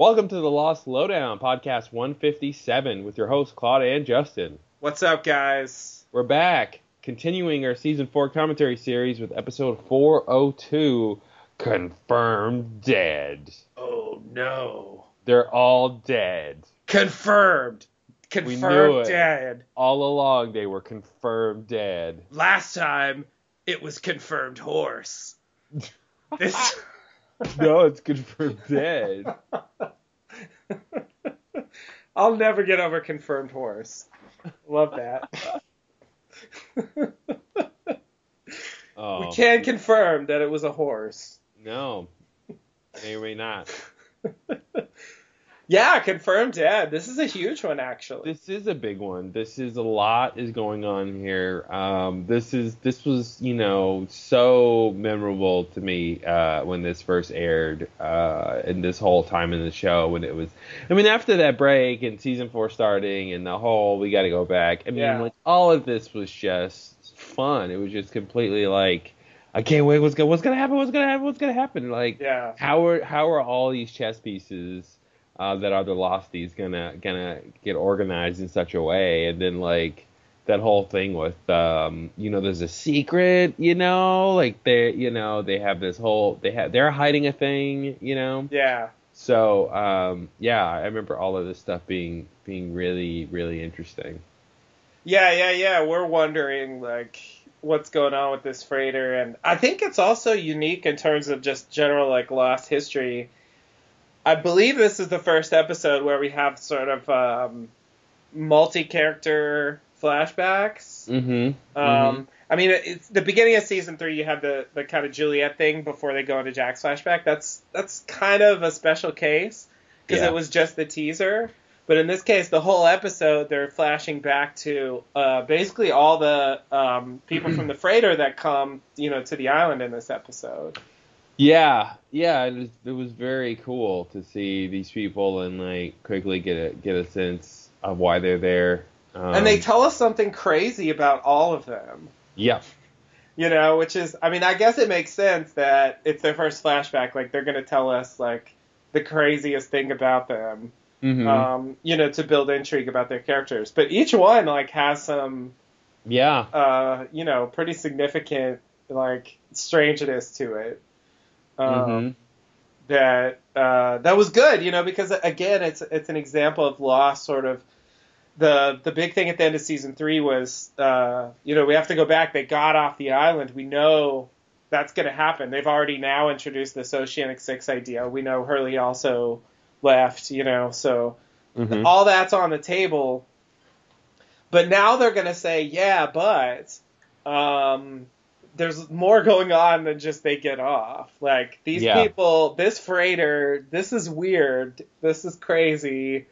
Welcome to the Lost Lowdown, podcast 157, with your hosts, Claude and Justin. What's up, guys? We're back, continuing our season 4 commentary series with episode 402 Confirmed Dead. Oh, no. They're all dead. Confirmed. Confirmed dead. All along, they were confirmed dead. Last time, it was confirmed horse. This. no, it's confirmed dead. I'll never get over confirmed horse. Love that. Oh, We can confirm that it was a horse. No. May or may not. Yeah, confirmed dead. This is a huge one, actually. This is a big one. This is a lot is going on here. Um, this is this was you know so memorable to me uh, when this first aired, uh, and this whole time in the show when it was. I mean, after that break and season four starting and the whole we got to go back. I mean, Yeah. like all of this was just fun. It was just completely like. I can't wait. What's gonna What's gonna happen? What's gonna happen? What's gonna happen? Like, Yeah. how are how are all these chess pieces uh, that are the losties gonna gonna get organized in such a way and then like that whole thing with um you know there's a secret you know like they you know they have this whole they have they're hiding a thing you know Yeah. so um yeah i remember all of this stuff being being really really interesting Yeah, yeah, yeah. We're wondering like what's going on with this freighter, and I think it's also unique in terms of just general like lost history. I believe this is the first episode where we have sort of um, multi-character flashbacks. mm-hmm Um, I mean, it's the beginning of season three. You have the, the kind of Juliet thing before they go into Jack's flashback. That's that's kind of a special case because Yeah. it was just the teaser. But in this case, the whole episode they're flashing back to uh, basically all the um, people from the freighter that come, you know, to the island in this episode. Yeah, yeah, it was, it was very cool to see these people and like quickly get a get a sense of why they're there. Um, and they tell us something crazy about all of them. yeah, You know, which is, I mean, I guess it makes sense that it's their first flashback. Like they're going to tell us like the craziest thing about them. hmm um, you know, to build intrigue about their characters. But each one like has some, yeah, uh, you know, pretty significant like strangeness to it. Um, Mhm. That uh, that was good, you know, because again, it's it's an example of loss. sort of. The the big thing at the end of season three was, uh, you know, we have to go back. They got off the island. We know that's going to happen. They've already now introduced this Oceanic Six idea. We know Hurley also left, you know, so Mhm. all that's on the table. But now they're going to say, yeah, but um, there's more going on than just they get off. Like these Yeah. people, this freighter, this is weird, this is crazy,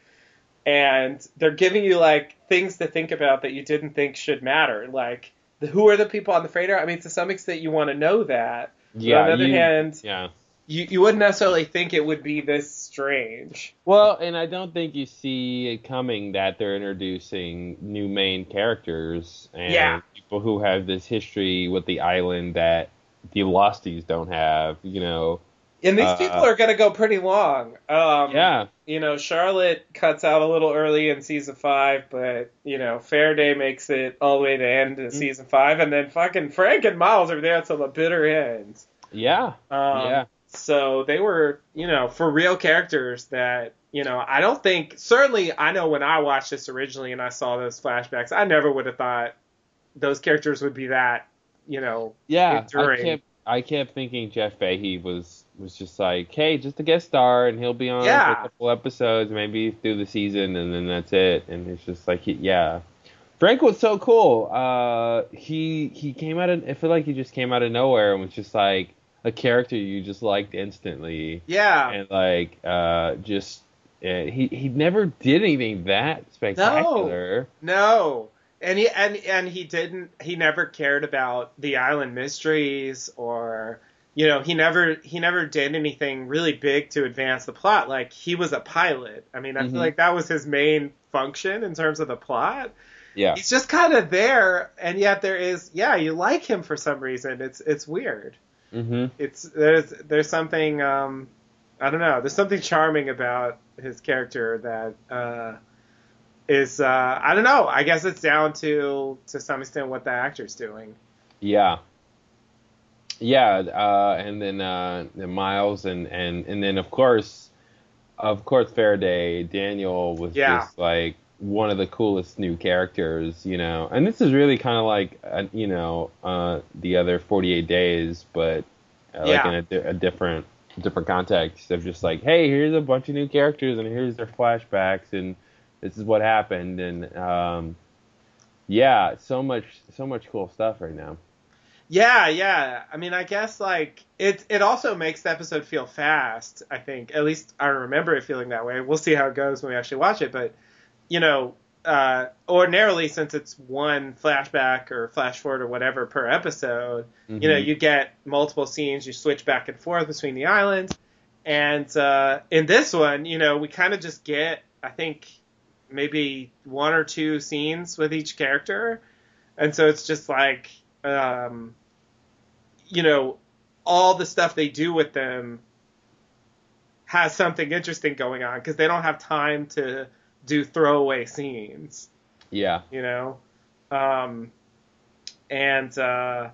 and they're giving you like things to think about that you didn't think should matter. Like the, who are the people on the freighter? I mean, to some extent, you want to know that. But yeah. on the other you- hand, yeah. You, you wouldn't necessarily think it would be this strange. Well, and I don't think you see it coming that they're introducing new main characters and Yeah. people who have this history with the island that the Losties don't have. You know. And these Uh, people are going to go pretty long. Um, Yeah. You know, Charlotte cuts out a little early in season five, but, you know, Faraday makes it all the way to the end of Mm. season five, and then fucking Frank and Miles are there until the bitter end. Yeah. Um, yeah. So they were, you know, for real characters that, you know, I don't think, certainly, I know when I watched this originally and I saw those flashbacks, I never would have thought those characters would be that, you know, Yeah. I kept I kept thinking Jeff Fahey was was just like, hey, just a guest star, and he'll be on Yeah. for a couple episodes, maybe through the season, and then that's it. And it's just like, he, yeah. Frank was so cool. Uh, he he came out of I feel like he just came out of nowhere and was just like a character you just liked instantly, yeah. and like uh, just uh, he he never did anything that spectacular. No. And he and and he didn't he never cared about the island mysteries or you know, he never he never did anything really big to advance the plot. Like he was a pilot. I mean, I Mhm. feel like that was his main function in terms of the plot. Yeah. He's just kind of there and yet there is yeah, you like him for some reason. It's it's weird. Hmm It's there's there's something um I don't know. There's something charming about his character that uh, is uh, I don't know. I guess it's down to to some extent what the actor's doing. Yeah. Yeah, uh, and then uh, Miles and, and and then of course, of course Faraday Daniel was Yeah. just like one of the coolest new characters, you know. And this is really kind of like uh, you know uh, the other 48 days, but uh, like Yeah. in a, a different different context of just like, hey, here's a bunch of new characters and here's their flashbacks and this is what happened and um, yeah, so much so much cool stuff right now. Yeah, yeah. I mean, I guess like it. It also makes the episode feel fast. I think at least I remember it feeling that way. We'll see how it goes when we actually watch it. But you know, uh, ordinarily since it's one flashback or flash forward or whatever per episode, you know, Mhm. you get multiple scenes. You switch back and forth between the islands. And uh, in this one, you know, we kind of just get, I think, maybe one or two scenes with each character, and so it's just like, um, you know, all the stuff they do with them has something interesting going on because they don't have time to do throwaway scenes Yeah. you know um and uh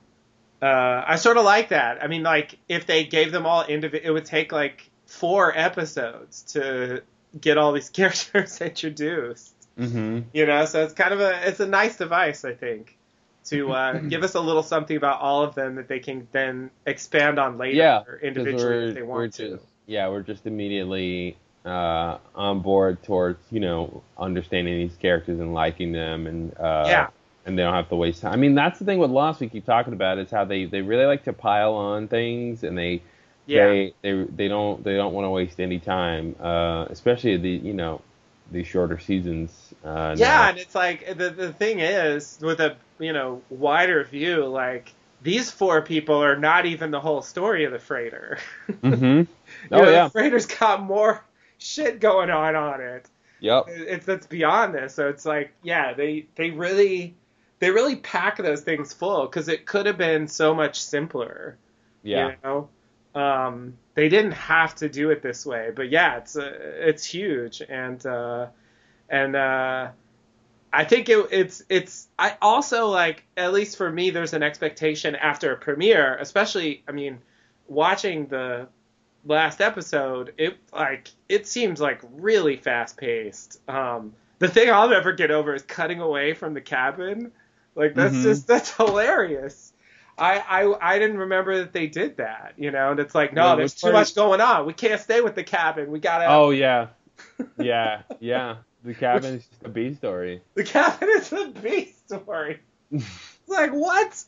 uh i sort of like that i mean like if they gave them all individual it would take like four episodes to get all these characters introduced Mm-hmm. you know so it's kind of a it's a nice device i think to uh, give us a little something about all of them that they can then expand on later Yeah, individually if they want to yeah, we're just immediately uh, on board towards you know understanding these characters and liking them, and uh, Yeah. and they don't have to waste time. I mean, that's the thing with Lost we keep talking about is how they they really like to pile on things, and they yeah they they they don't they don't want to waste any time, uh, especially the you know these shorter seasons. Uh, Yeah, now. and it's like the the thing is with a you know wider view, like these four people are not even the whole story of the freighter. Mm-hmm. You Oh know, yeah. the freighter's got more shit going on on it. Yep. It's that's beyond this. So it's like, yeah, they they really they really pack those things full because it could have been so much simpler. Yeah. You know, um, they didn't have to do it this way, but yeah, it's uh, it's huge, and uh, and uh, I think it, it's it's. I also like at least for me, there's an expectation after a premiere, especially. I mean, watching the last episode, it like it seems like really fast paced. Um, the thing I'll never get over is cutting away from the cabin. Like that's Mhm. just that's hilarious. I, I I didn't remember that they did that, you know, and it's like, no, Well, there's too much going on. We can't stay with the cabin. We gotta. Oh yeah. Yeah. Yeah. The cabin is just a B story. The cabin is the B story. It's like what?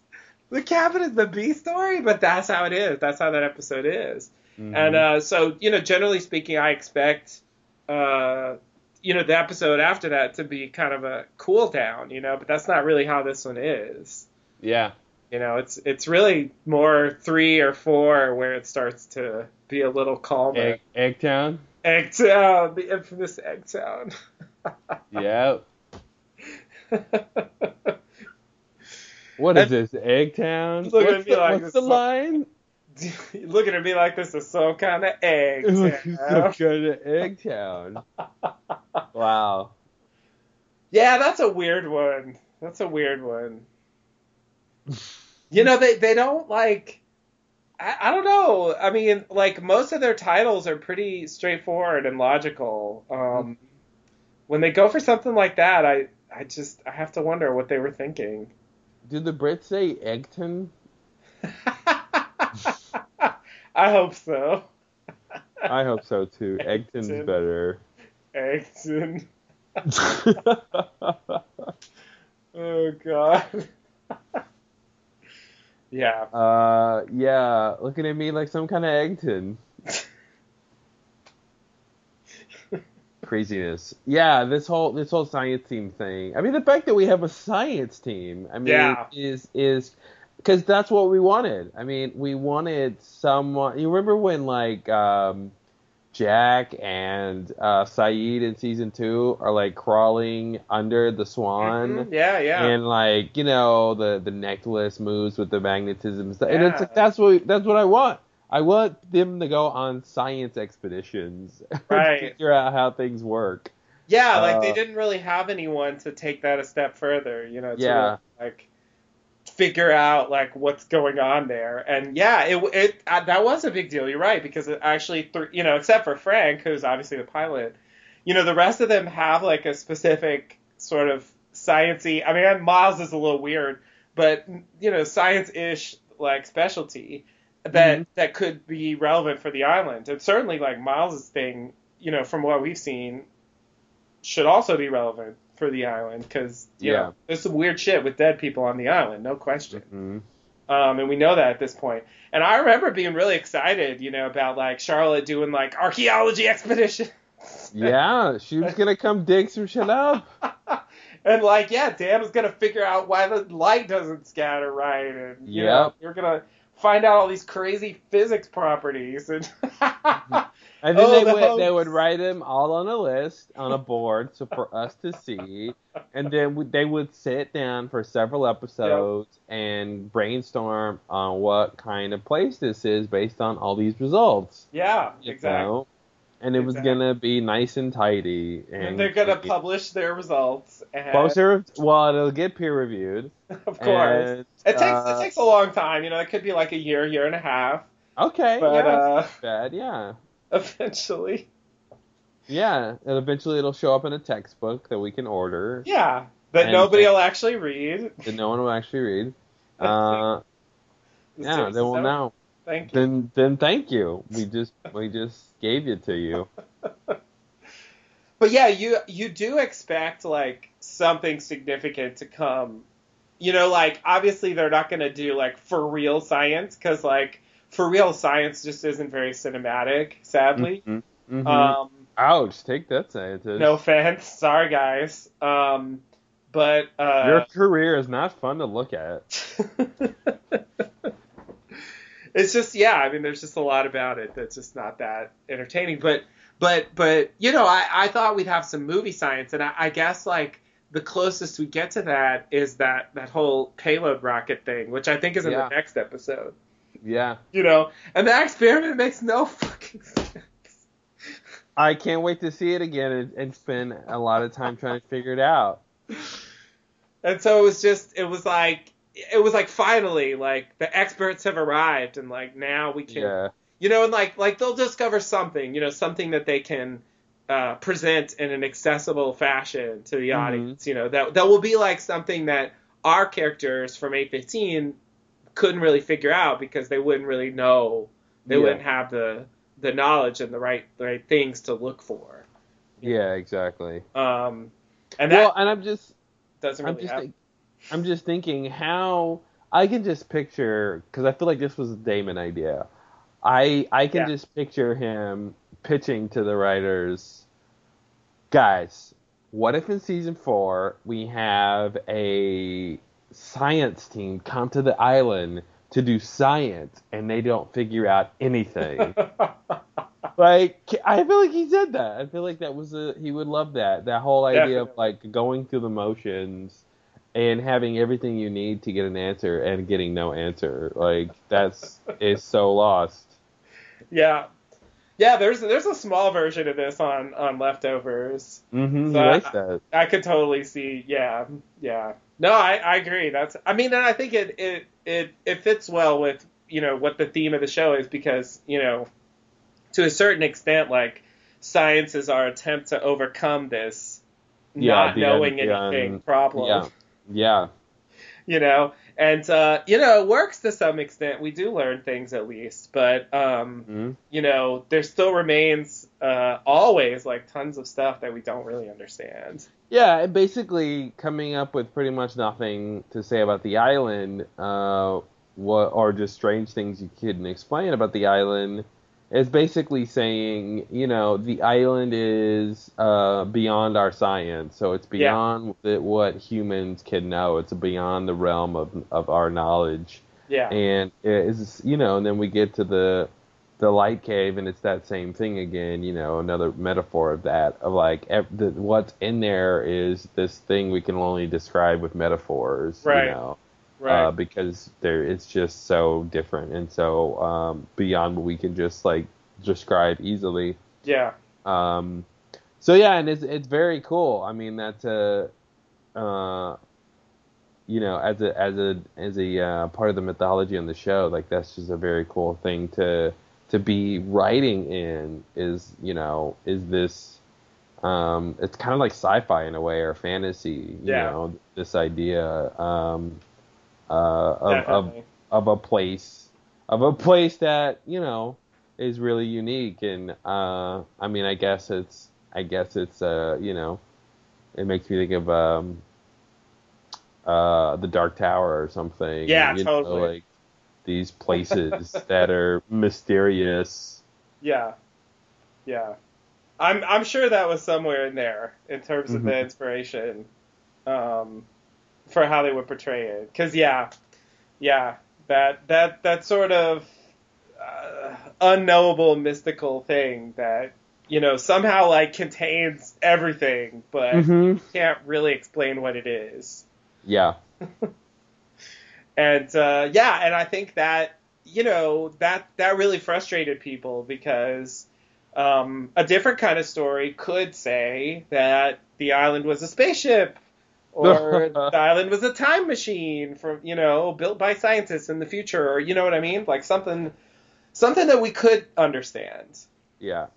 The cabin is the B story, but that's how it is. That's how that episode is. Mhm. And uh, so, you know, generally speaking, I expect, uh, you know, the episode after that to be kind of a cool down, you know, but that's not really how this one is. yeah. You know, it's it's really more three or four where it starts to be a little calmer. Egg, Eggtown. Eggtown, the infamous Eggtown. Yeah. What is this? Eggtown? What's the, like what's the line? Looking at me like this is some kind of egg. Some Town. kind of Eggtown. Wow. Yeah, that's a weird one. That's a weird one. You know, they they don't like. I, I don't know. I mean, like most of their titles are pretty straightforward and logical. Um, when they go for something like that, I I just I have to wonder what they were thinking. Do the Brits say Eggton? I hope so. I hope so too. Eggton's Eggton. better. Eggton. Oh God. yeah. uh, yeah, looking at me like some kind of Eggton. Craziness. Yeah, this whole this whole science team thing. I mean, the fact that we have a science team. I mean, Yeah. is is because that's what we wanted. I mean, we wanted someone. You remember when like um, Jack and uh, Sayid in season two are like crawling under the swan. Mhm. Yeah, yeah. And like you know the the necklace moves with the magnetism stuff, and it's like that's what that's what I want. I want them to go on science expeditions, Right. figure out how things work. Yeah, like they Uh, didn't really have anyone to take that a step further, you know, to Yeah. like figure out like what's going on there. And yeah, it it uh, that was a big deal. You're right because it actually, th- you know, except for Frank, who's obviously the pilot, you know, the rest of them have like a specific sort of sciency. I mean, Miles is a little weird, but you know, science-ish like specialty that Mhm. that could be relevant for the island. And certainly, like Miles's thing, you know, from what we've seen, should also be relevant for the island because Yeah. know there's some weird shit with dead people on the island, no question. Mhm. Um, and we know that at this point. And I remember being really excited, you know, about like Charlotte doing like archaeology expedition. Yeah, she was gonna come dig some shit up. and like, yeah, Dan was gonna figure out why the light doesn't scatter right, and you know, Yep. you're gonna find out all these crazy physics properties. And And then Oh, they the would they would write them all on a list on a board so for us to see, and then we- they would sit down for several episodes and brainstorm on what kind of place this is based on all these results. yeah, exactly. know? And it was gonna be nice and tidy. And, And they're gonna publish their results. And. Well, it'll get peer reviewed. of course. And, It takes uh, it takes a long time, you know. It could be like a year, year and a half, Okay. but yeah. uh, bad. Yeah. Eventually, Yeah. And eventually it'll show up in a textbook that we can order. yeah, that nobody will actually read. that no one will actually read. Uh, yeah, then we'll know. Thank you. Then then thank you. We just we just gave it to you. But yeah, you you do expect like something significant to come. You know, like obviously they're not going to do like for real science because like for real science just isn't very cinematic, sadly. Mhm. Mhm. Um, Ouch! Take that, scientist. no offense, sorry guys. Um, but uh, Your career is not fun to look at. it's just yeah i mean there's just a lot about it that's just not that entertaining but but but you know i, I thought we'd have some movie science and I, I guess like the closest we get to that is that that whole payload rocket thing which i think is in Yeah. the next episode Yeah, you know and that experiment makes no fucking sense I can't wait to see it again and, and spend a lot of time trying to figure it out. and so it was just it was like it was like finally like the experts have arrived and like now we can Yeah, you know, and like like they'll discover something, you know, something that they can uh, present in an accessible fashion to the Mhm. audience. You know, that that will be like something that our characters from 815 couldn't really figure out because they wouldn't really know, they Yeah. wouldn't have the the knowledge and the right the right things to look for. yeah, exactly. Um, and that Well, and I'm just doesn't I'm really just happen. I'm just thinking how I can just picture because I feel like this was a Damon idea. I I can Yeah. just picture him pitching to the writers, guys. What if in season four we have a science team come to the island to do science and they don't figure out anything? like I feel like he said that. I feel like that was a he would love that. That whole idea of like going through the motions and having everything you need to get an answer and getting no answer. Like that's is so lost. yeah. Yeah, there's there's a small version of this on on leftovers. Mm-hmm. So I- that. I could totally see. Yeah, yeah. No, I, I agree. That's. I mean, and I think it, it it it fits well with you know what the theme of the show is because you know to a certain extent, like science is our attempt to overcome this Yeah, not knowing un- anything problem. Yeah. Yeah. You know, and uh, you know it works to some extent. We do learn things at least, but um, hmm you know there still remains uh, always like tons of stuff that we don't really understand. Yeah, and basically coming up with pretty much nothing to say about the island, uh, what are just strange things you couldn't explain about the island, is basically saying, you know, the island is uh, beyond our science, so it's Yeah. beyond the, what humans can know. It's beyond the realm of of our knowledge, Yeah. and it's you know, and then we get to the the light cave and it's that same thing again you know another metaphor of that of like ev- the, what's in there is this thing we can only describe with metaphors Right. you know Right. uh, because there it's just so different and so um, beyond what we can just like describe easily. yeah. Um, so yeah, and it's it's very cool. I mean, that's a, uh, you know, as a as a as a uh, part of the mythology on the show, like that's just a very cool thing to to be writing in. Is you know, is this, um, it's kind of like sci-fi in a way or fantasy. You Yeah. know, this idea um, uh, of, of of a place of a place that you know is really unique and uh i mean i guess it's i guess it's uh you know it makes me think of um uh the dark tower or something Yeah, you know, totally. like these places that are mysterious Yeah. Yeah. I'm I'm sure that was somewhere in there in terms of the Mhm. inspiration um, for how they would portray it. Cuz yeah. Yeah, that that that sort of uh, unknowable mystical thing that you know somehow like contains everything but Mhm. can't really explain what it is. yeah and uh, yeah, and I think that you know that that really frustrated people because um, a different kind of story could say that the island was a spaceship or the island was a time machine from you know built by scientists in the future or you know what I mean? Like something something that we could understand. Yeah.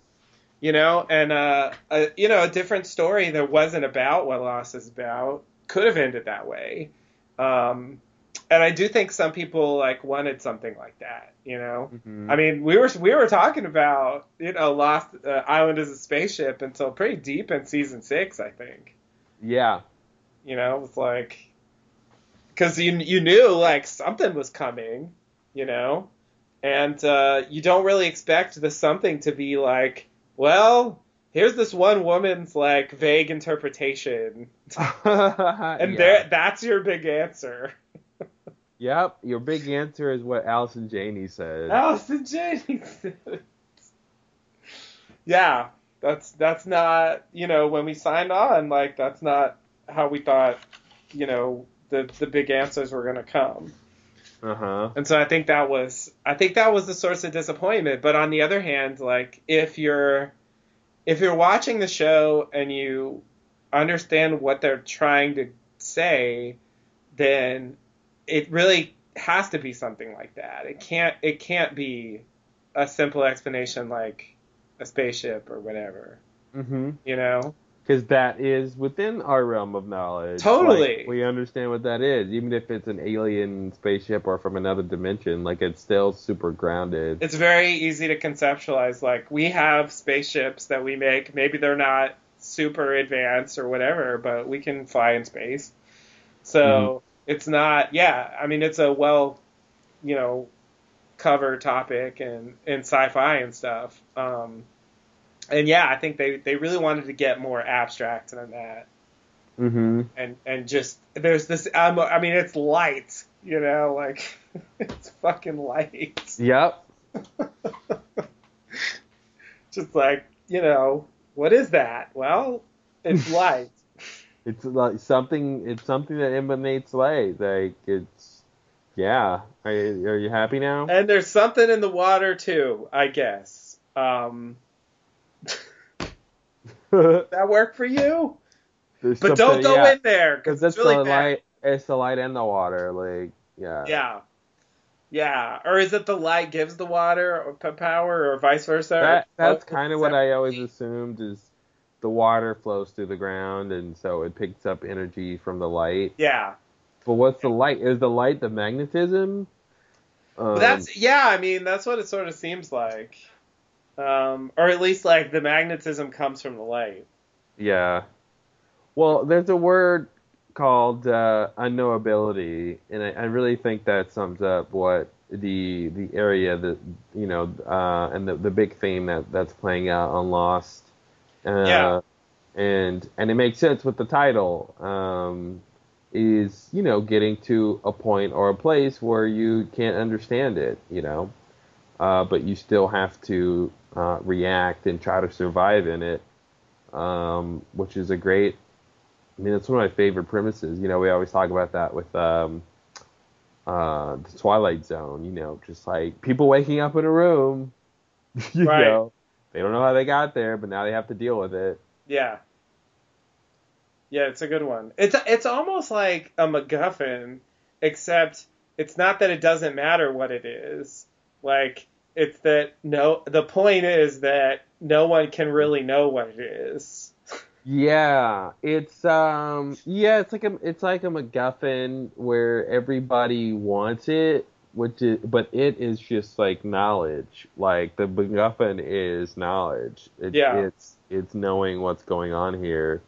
You know and uh, a, you know a different story that wasn't about what lost is about could have ended that way. Um, and i do think some people like wanted something like that you know? Mhm. i mean we were we were talking about you know lost uh, island as a spaceship until pretty deep in season six i think. Yeah. You know it's like because you you knew like something was coming you know? And uh, you don't really expect the something to be like well here's this one woman's like vague interpretation. And yeah. there that's your big answer yep your big answer is what allison janney said Allison Jennings yeah that's that's not you know when we signed on like that's not how we thought you know the the big answers were going to come. Uh-huh. And so I think that was I think that was the source of disappointment. But on the other hand, like if you're if you're watching the show and you understand what they're trying to say, then it really has to be something like that. It can't it can't be a simple explanation like a spaceship or whatever. mm-hmm You know? because that is within our realm of knowledge. Totally. Like, we understand what that is, even if it's an alien spaceship or from another dimension. Like it's still super grounded. it's very easy to conceptualize. Like we have spaceships that we make. Maybe they're not super advanced or whatever, but we can fly in space. So it's not. Yeah, I mean it's a well, you know, covered topic and in sci-fi and stuff. Um, and yeah, I think they they really wanted to get more abstract than that. mm-hmm. And and just there's this. Um, I mean it's light. You know, like it's fucking light. Yep. just like you know what is that well it's light It's like something. It's something that emanates light. Like it's. Yeah. Are you, are you happy now? and there's something in the water too i guess um that work for you There's but don't go yeah, in there Because it's really the bad. light. It's the light and the water. Like yeah. yeah yeah or is it the light gives the water or power or vice versa That, that's kind of what I always assumed is the water flows through the ground and so it picks up energy from the light. yeah But what's the light? Is the light the magnetism? Um, that's yeah. I mean, that's what it sort of seems like, um, or at least like the magnetism comes from the light. yeah. Well, there's a word called uh, unknowability, and I, I really think that sums up what the the area that you know uh, and the the big theme that that's playing out on Lost. Uh, Yeah. And and it makes sense with the title. Um, is you know getting to a point or a place where you can't understand it, you know, uh, but you still have to uh, react and try to survive in it, um, which is a great. I mean, it's one of my favorite premises. You know, we always talk about that with um, uh, the Twilight Zone. You know, just like people waking up in a room. you Right. know, they don't know how they got there, but now they have to deal with it. Yeah. Yeah, it's a good one. It's it's almost like a MacGuffin, except it's not that it doesn't matter what it is. Like it's that no. The point is that no one can really know what it is. Yeah, it's um yeah, it's like a it's like a MacGuffin where everybody wants it, which is but it is just like knowledge. Like the MacGuffin is knowledge. It, Yeah. It's it's knowing what's going on here,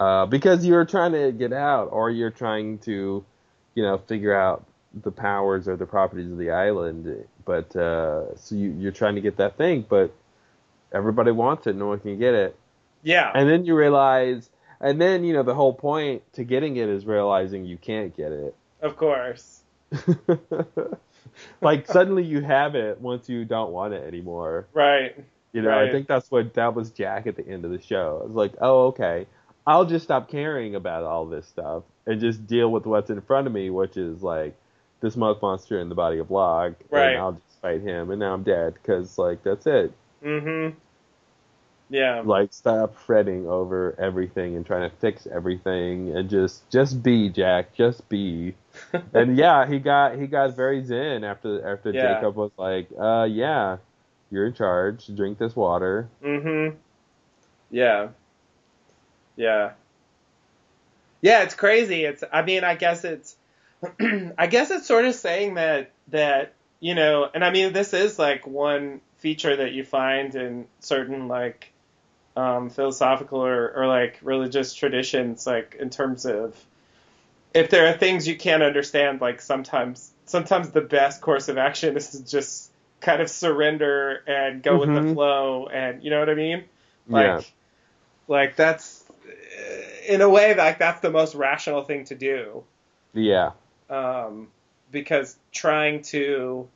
uh, because you're trying to get out or you're trying to, you know, figure out the powers or the properties of the island. But uh, so you you're trying to get that thing, but everybody wants it, no one can get it. Yeah. And then you realize, and then you know the whole point to getting it is realizing you can't get it. Of course. like suddenly you have it once you don't want it anymore. Right. You know, Right. I think that's what that was Jack at the end of the show. I was like, oh okay, I'll just stop caring about all this stuff and just deal with what's in front of me, which is like this smoke monster in the body of Locke, Right. and I'll just fight him, and now I'm dead because like that's it. Mhm. Yeah. like stop fretting over everything and trying to fix everything and just just be Jack, just be. and yeah, he got he got very zen after after Yeah. Jacob was like, uh yeah, you're in charge, drink this water. Mm-hmm. Yeah. Yeah. Yeah, it's crazy. It's I mean, I guess it's I guess it's sort of saying that that, you know, and I mean this is like one feature that you find in certain like um philosophical or, or like religious traditions, like in terms of if there are things you can't understand, like sometimes sometimes the best course of action is to just kind of surrender and go with the Mhm. flow and you know what I mean? Like yeah. like that's in a way like that's the most rational thing to do. Yeah. Um because trying to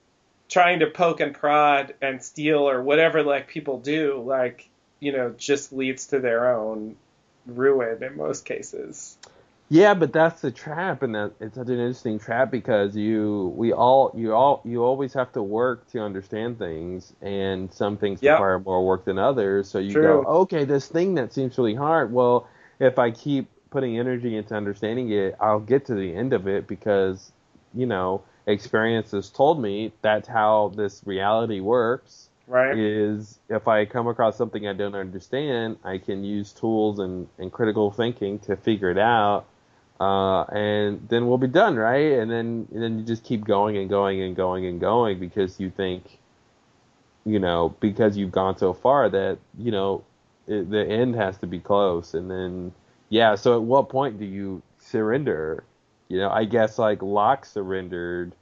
trying to poke and prod and steal or whatever like people do like you know just leads to their own ruin in most cases. Yeah, but that's the trap, and that it's such an interesting trap because you, we all, you all, you always have to work to understand things, and some things Yep. require more work than others. So you True. go, okay, this thing that seems really hard. Well, if I keep putting energy into understanding it, I'll get to the end of it because, you know, experience has told me that's how this reality works Right? is if I come across something I don't understand, I can use tools and, and critical thinking to figure it out, uh, and then we'll be done, right? And then and then you just keep going and going and going and going because you think, you know, because you've gone so far that you know it, the end has to be close, and then yeah. So at what point do you surrender? You know, I guess like Locke surrendered.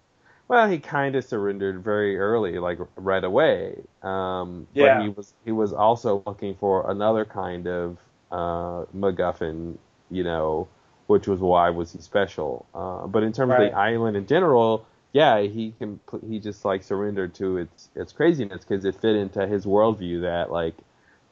Well, he kind of surrendered very early, like right away. Um, Yeah. But he was he was also looking for another kind of uh, MacGuffin, you know, which was why was he special. Uh, but in terms of the island in general, yeah, he can he just like surrendered to its its craziness because it fit into his worldview that like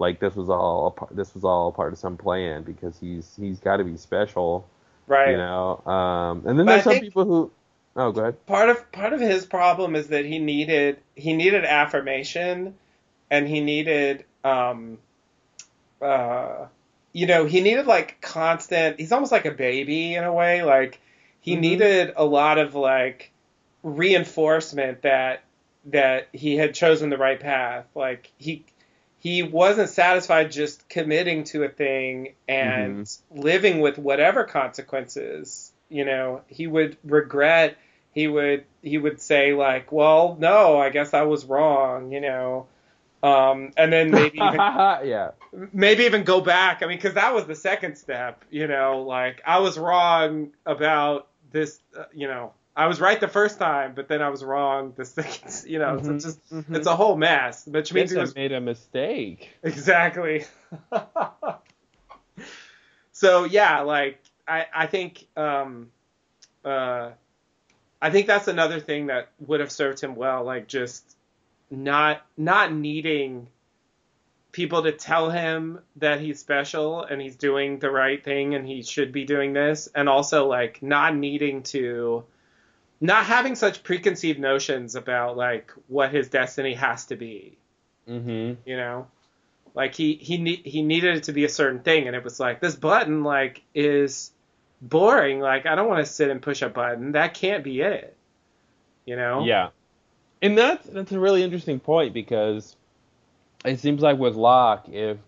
like this was all a part, this was all a part of some plan because he's he's got to be special, Right. you know. Um, and then But I there's some think- people who oh, good. part of part of his problem is that he needed he needed affirmation and he needed um uh you know he needed like constant he's almost like a baby in a way like he Mhm. needed a lot of like reinforcement that that he had chosen the right path like he he wasn't satisfied just committing to a thing and living with whatever consequences you know he would regret he would he would say like well no i guess i was wrong you know um and then maybe even yeah. maybe even go back i mean because that was the second step you know like i was wrong about this uh, you know i was right the first time but then i was wrong the second you know Mhm, it's just mhm. it's a whole mess which means Jacob was made a mistake. Exactly. so yeah, like I I think um uh I think that's another thing that would have served him well, like just not not needing people to tell him that he's special and he's doing the right thing and he should be doing this and also like not needing to not having such preconceived notions about like what his destiny has to be. Mm-hmm. You know, like he he ne- he needed it to be a certain thing, and it was like this button like is boring. Like I don't want to sit and push a button. That can't be it. You know? Yeah. And that's that's a really interesting point because it seems like with Locke, if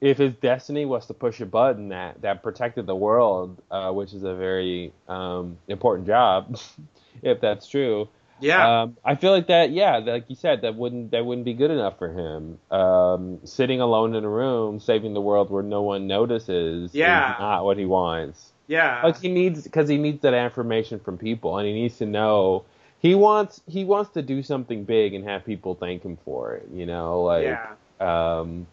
if his destiny was to push a button that that protected the world, uh, which is a very um, important job, if that's true. Yeah. Um, I feel like that. Yeah, like you said, that wouldn't that wouldn't be good enough for him. Um, sitting alone in a room, saving the world where no one notices, Yeah. is not what he wants. Yeah. Like he needs because he needs that affirmation from people, and he needs to know he wants he wants to do something big and have people thank him for it. You know, like yeah. um,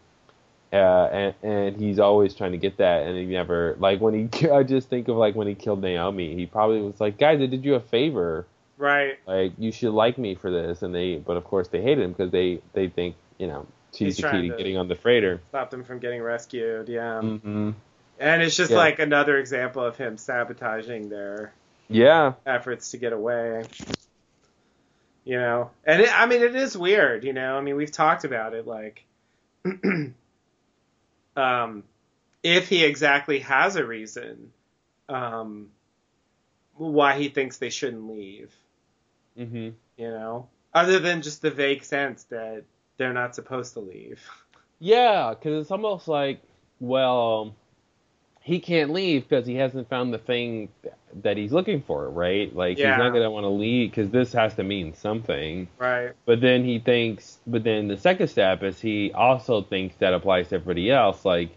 uh, and and he's always trying to get that, and he never like when he. I just think of like when he killed Naomi, he probably was like, guys, I did you a favor. Right. Like you should like me for this, and they, but of course they hated him because they they think you know she's He's the key to to- getting on the freighter. Stopped him from getting rescued. Yeah. hmm And it's just Yeah. like another example of him sabotaging their Yeah, efforts to get away. You know, and it, I mean, it is weird. You know, I mean, we've talked about it. Like, um, if he exactly has a reason, um, why he thinks they shouldn't leave. hmm You know, other than just the vague sense that they're not supposed to leave. Yeah, because it's almost like, well, he can't leave because he hasn't found the thing that he's looking for, right? Like Yeah. he's not gonna want to leave because this has to mean something. Right. But then he thinks, but then the second step is he also thinks that applies to everybody else. Like,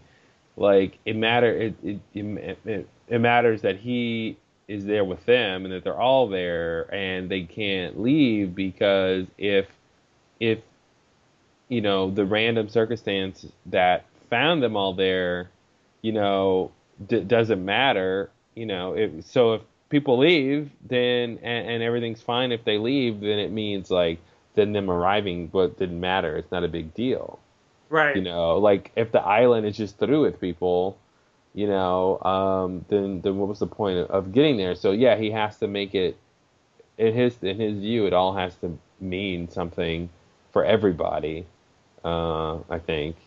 like it matter it it it, it, it matters that he is there with them and that they're all there and they can't leave because if if you know the random circumstance that found them all there you know d- doesn't matter you know if so if people leave then and, and everything's fine if they leave then it means like then them arriving but didn't matter it's not a big deal. Right. you know like if the island is just through with people you know um then then what was the point of, of getting there? So yeah he has to make it in his in his view it all has to mean something for everybody uh i think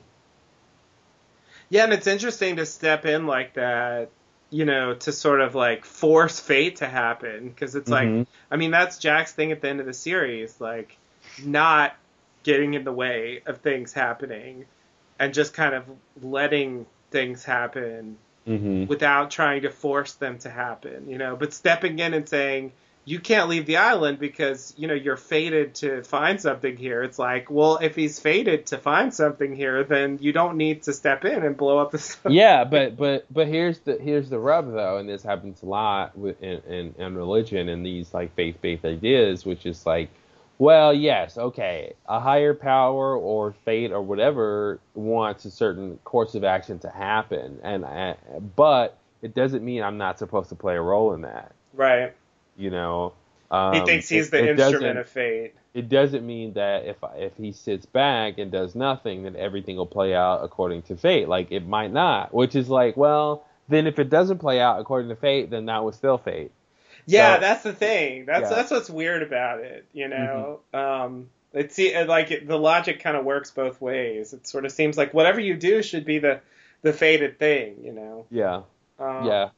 Yeah, and it's interesting to step in like that, you know, to sort of like force fate to happen because it's Mhm. like, I mean, that's Jack's thing at the end of the series, like not getting in the way of things happening and just kind of letting things happen hmm without trying to force them to happen, you know, but stepping in and saying, you can't leave the island because, you know, you're fated to find something here. It's like, well, if he's fated to find something here, then you don't need to step in and blow up the Stuff. yeah but but but here's the here's the rub though and this happens a lot with in, in, in religion and these like faith-based ideas which is like well yes okay a higher power or fate or whatever wants a certain course of action to happen and uh, but it doesn't mean i'm not supposed to play a role in that Right. You know um, He thinks he's it- the it instrument of fate. it doesn't mean that if if he sits back and does nothing, then everything will play out according to fate. Like it might not, which is like, well, then if it doesn't play out according to fate, then that was still fate. Yeah, So- that's the thing. That's Yeah. Mm-hmm. that's what's weird about it. You know, um, it see like it, the logic kind of works both ways. It sort of seems like whatever you do should be the the fated thing. You know. Yeah, Um, yeah,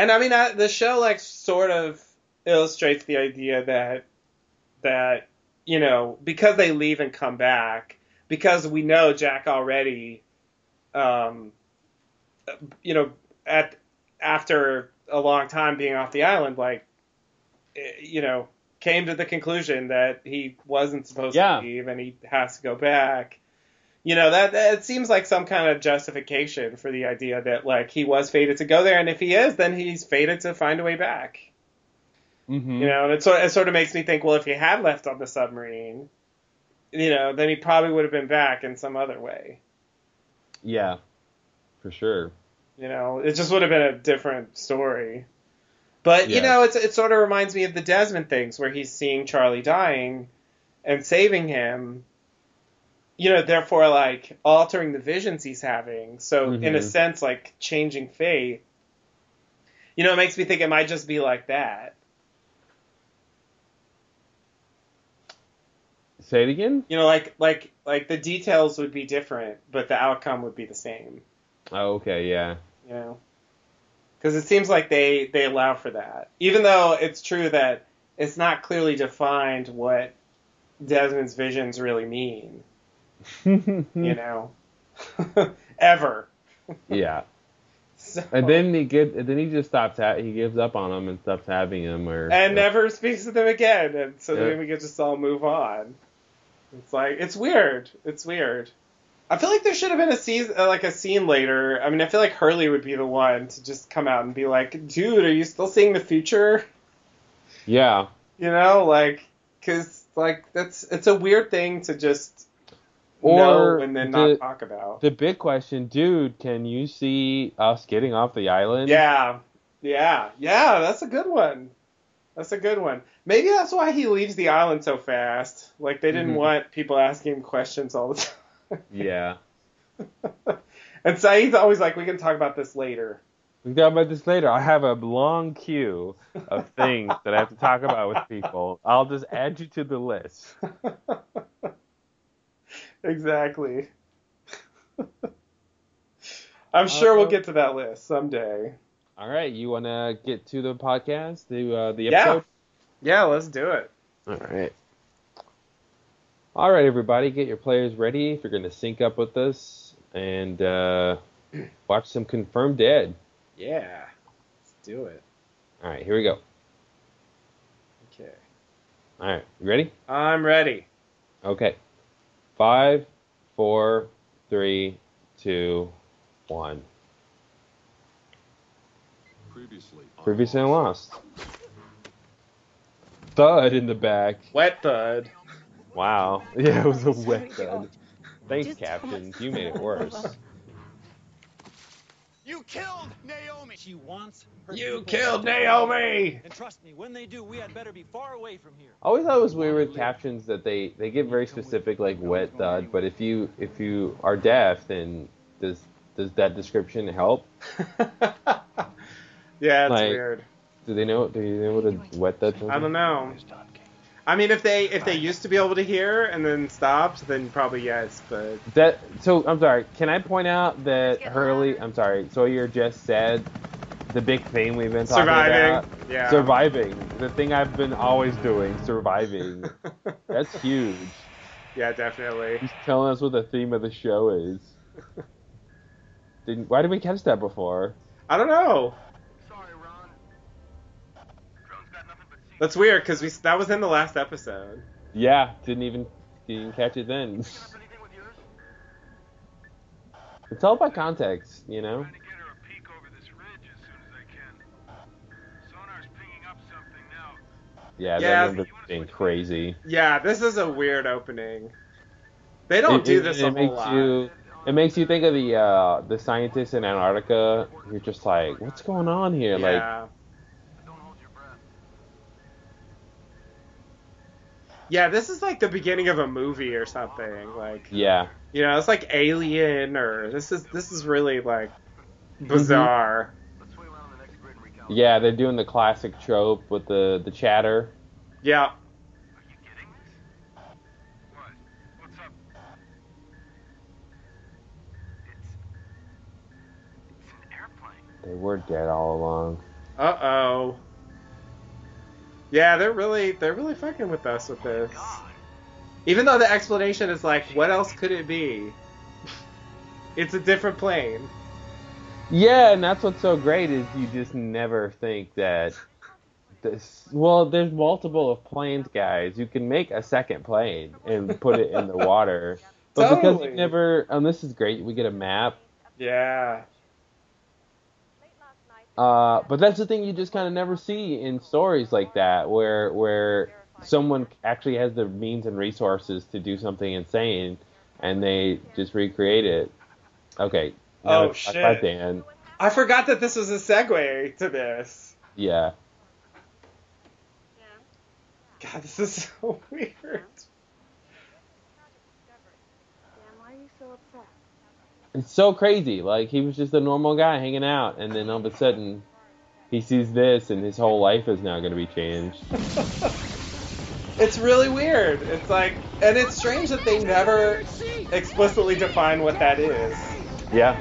And I mean, I, the show like sort of illustrates the idea that that you know because they leave and come back because we know Jack already, um, you know, at after a long time being off the island, like eh, you know, came to the conclusion that he wasn't supposed Yeah. to leave and he has to go back. You know that, that it seems like some kind of justification for the idea that like he was fated to go there, and if he is, then he's fated to find a way back. hmm You know, and it sort it sort of makes me think, well, if he had left on the submarine, you know, then he probably would have been back in some other way. yeah, for sure. You know, it just would have been a different story. But you know, it's it sort of reminds me of the Desmond things where he's seeing Charlie dying and saving him you know, therefore like altering the visions he's having. So mm-hmm. in a mm-hmm. sense, like changing fate. You know, it makes me think it might just be like that. Say it again. You know, like like like the details would be different, but the outcome would be the same. Oh, okay, yeah. You know, because it seems like they they allow for that, even though it's true that it's not clearly defined what Desmond's visions really mean. you know, ever. yeah. So, And then he get, and then he just stops. Ha- he gives up on them and stops having them, or and or- never speaks to them again, and so Yeah. then we can just all move on. It's like it's weird. It's weird. I feel like there should have been a season, uh, like a scene later. I mean, I feel like Hurley would be the one to just come out and be like, "Dude, are you still seeing the future?" Yeah. You know, like, cause like that's it's a weird thing to just Or and then the- not talk about. The big question, dude, can you see us getting off the island? Yeah, yeah, yeah. That's a good one. That's a good one. Maybe that's why he leaves the island so fast. Like they didn't Mhm. want people asking him questions all the time. Yeah. and Sayid's always like, "We can talk about this later." We can talk about this later. I have a long queue of things that I have to talk about with people. I'll just add you to the list. exactly. I'm sure we'll Uh, get to that list someday. All right, you want to get to the podcast, the uh, the Yeah. episode? Yeah, let's do it. All right. All right, everybody, get your players ready if you're going to sync up with us and uh, watch some Confirmed Dead. Yeah, let's do it. All right, here we go. Okay. All right, you ready? I'm ready. Okay. Five, four, three, two, one. Previously. on Previously on Lost. Thud in the back. Wet thud. Wow. Yeah, it was a wet thud. Thanks, Just tell captions. You made it worse. You killed Naomi. She wants her You killed Naomi. And trust me, when they do, we had better be far away from here. I always thought it was weird with captions that they they get very specific, like wet thud. But if you if you are deaf, then does does that description help? yeah, it's Like- weird. Do they know? Do you know what a wet thud? sounds I don't like? know. I mean, if they if they used to be able to hear and then stopped, then probably yes. But That so I'm sorry. Can I point out that Hurley? I'm sorry. Sawyer just said the big thing we've been talking about? surviving, about. yeah, Surviving. The thing I've been always doing. Surviving. That's huge. yeah, definitely. He's telling us what the theme of the show is. Didn't, why did we catch that before? I don't know. Sorry, Ron. Drone's got nothing but secrets. That's weird because we that was in the last episode. Yeah, didn't even didn't catch it then. Picking up anything with? It's all by context, you know. Trying to get her a peek over this ridge as soon as I can. Sonar's pinging up something now. Yeah, Yeah. that number's being crazy. Yeah, this is a weird opening. They don't It- do this it a whole makes lot. you it makes you think of the uh the scientists in Antarctica. You're just like, what's going on here? Like, yeah. Don't hold your breath. Yeah, this is like the beginning of a movie or something. Like, yeah, you know, it's like Alien or this is this is really like bizarre. Let's swing around on the next grid and recount. yeah, they're doing the classic trope with the the chatter. Yeah. Are you getting this? What? What's up? It's. It's an airplane. They were dead all along. Uh oh. Yeah, they're really they're really fucking with us with oh this. Even though the explanation is like, what else could it be? it's a different plane. Yeah, and that's what's so great is you just never think that this. Well, there's multiple of planes, guys. You can make a second plane and put it in the water, but because you never. And this is great. We get a map. Yeah. Uh, but that's the thing you just kind of never see in stories like that, where where someone actually has the means and resources to do something insane, and they just recreate it. Okay. Oh, shit. Dan. I forgot that this was a segue to this. Yeah. God, this is so weird. Dan, why are you so upset? It's so crazy. Like he was just a normal guy hanging out, and then all of a sudden, he sees this, and his whole life is now going to be changed. It's really weird. It's like, and it's strange that they never explicitly define what that is. Yeah.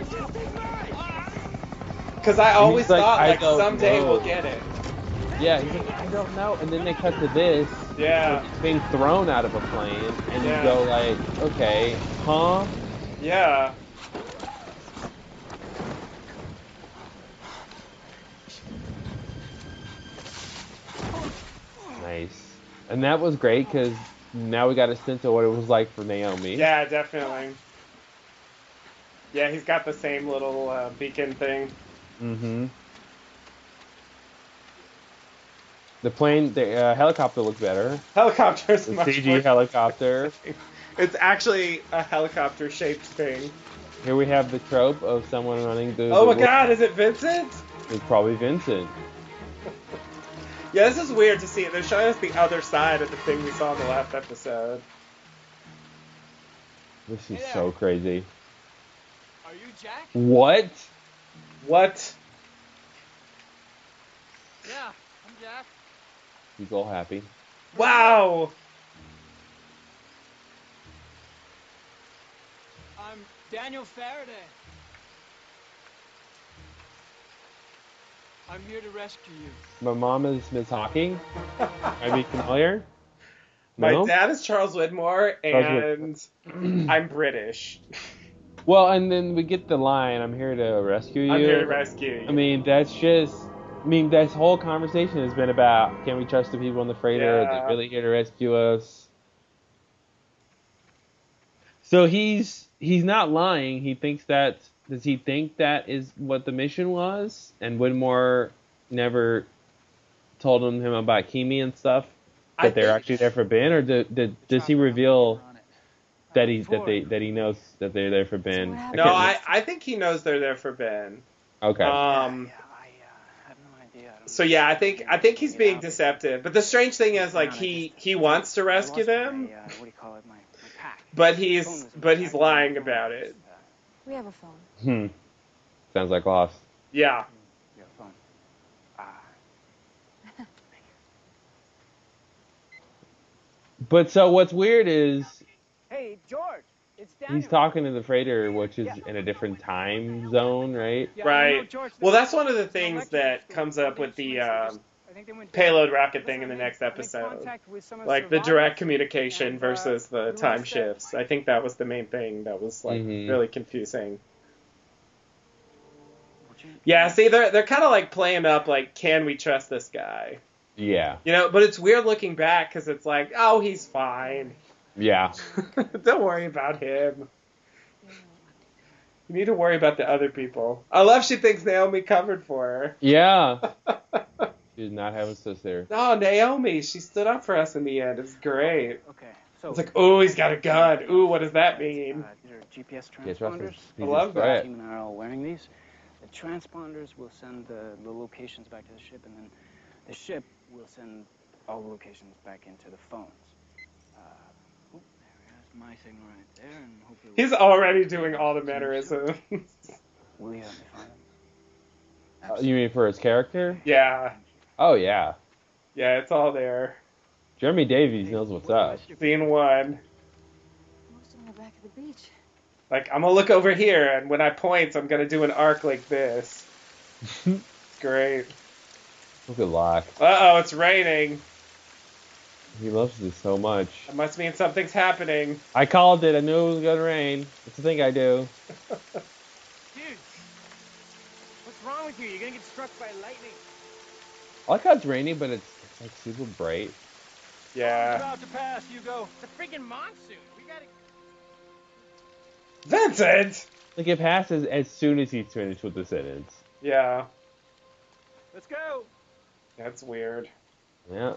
Because I always like, thought "I like someday know." we'll get it. Yeah, he's like, I don't know. And then they cut to this. Yeah, being thrown out of a plane, and Yeah. you go like, okay, huh? yeah. Nice. And that was great because now we got a sense of what it was like for Naomi. Yeah, definitely. Yeah, he's got the same little uh, beacon thing. Mm-hmm. The plane, the uh, helicopter looked better. Helicopter's The much CG more- helicopter. It's actually a helicopter-shaped thing. Here we have the trope of someone running through. Oh my God, is it Vincent? It's probably Vincent. Yeah, this is weird to see. They're showing us the other side of the thing we saw in the last episode. This is Hey so there. crazy. Are you Jack? What? What? Yeah, I'm Jack. He's all happy. Wow! I'm Daniel Faraday. I'm here to rescue you. My mom is Miss Hawking. Are you familiar? My No? dad is Charles Widmore, Charles and I'm British. Well, and then we get the line, "I'm here to rescue you." I'm here to rescue you. I mean, that's just. I mean, this whole conversation has been about can we trust the people on the freighter? Are they really here to rescue us? So he's he's not lying. He thinks that. Does he think that is what the mission was? And Widmore never told him, him about Keamy and stuff. That I they're think- actually there for Ben, or did, did, does he reveal that he that they that he knows that they're there for Ben? what happened? no, can't- I, I think he knows they're there for Ben. okay. Um, yeah, I uh, have no idea. I so yeah, I think I think he's being out. deceptive. But the strange thing is, like, he he wants to rescue lost my, them, uh, what do you call it? My, my pack. but he's but he's lying about it. uh, We have a phone. Hmm. Sounds like lost. Yeah. Your phone. Ah. But so what's weird is Hey, George, it's Daniel. he's talking to the freighter, which is in a different time zone, right? Yeah, I know, Right. George, Well, that's one of the the things that comes up with the instruments, um, I think they went payload rocket thing in the next episode. contact with some of like the direct communication uh, versus the time shifts. I think that was the main thing that was like Mhm. really confusing. Would you- Yeah, see, they're they're kind of like playing up like, can we trust this guy? Yeah. You know, but it's weird looking back because it's like, oh, he's fine. Yeah. Don't worry about him. You need to worry about the other people. I love she thinks Naomi covered for her. Yeah. her. She did not have a sister. oh, Naomi, she stood up for us in the end. It's great. Okay, so. It's like, oh, he's got a gun. Ooh, what does that mean? Uh, these are GPS Yeah, trust me. transponders. He I love just that. tried. Team and I are all wearing these. The transponders will send the, the locations back to the ship, and then the ship will send all the locations back into the phones. Uh, oop, there's my signal right there, and hopefully. He's already doing all the mannerisms. Will you help me find them? Uh, You mean for his character? yeah, Oh yeah. yeah, it's all there. Jeremy Davies knows what's up. Scene one. Most on the back of the beach. Like, I'm gonna look over here, and when I point, I'm gonna do an arc like this. It's great. Look at Locke. Uh oh, it's raining. He loves this so much. It must mean something's happening. I called it. I knew it was gonna rain. It's the thing I do. Dude, what's wrong with you? You're gonna get struck by lightning. I like how it's raining, but it's, it's like super bright. You're Yeah. about to pass, Hugo. It's a freaking monsoon. We gotta. Vincent! Like it passes as soon as he's finished with the sentence. Yeah, Let's go. that's weird. Yeah.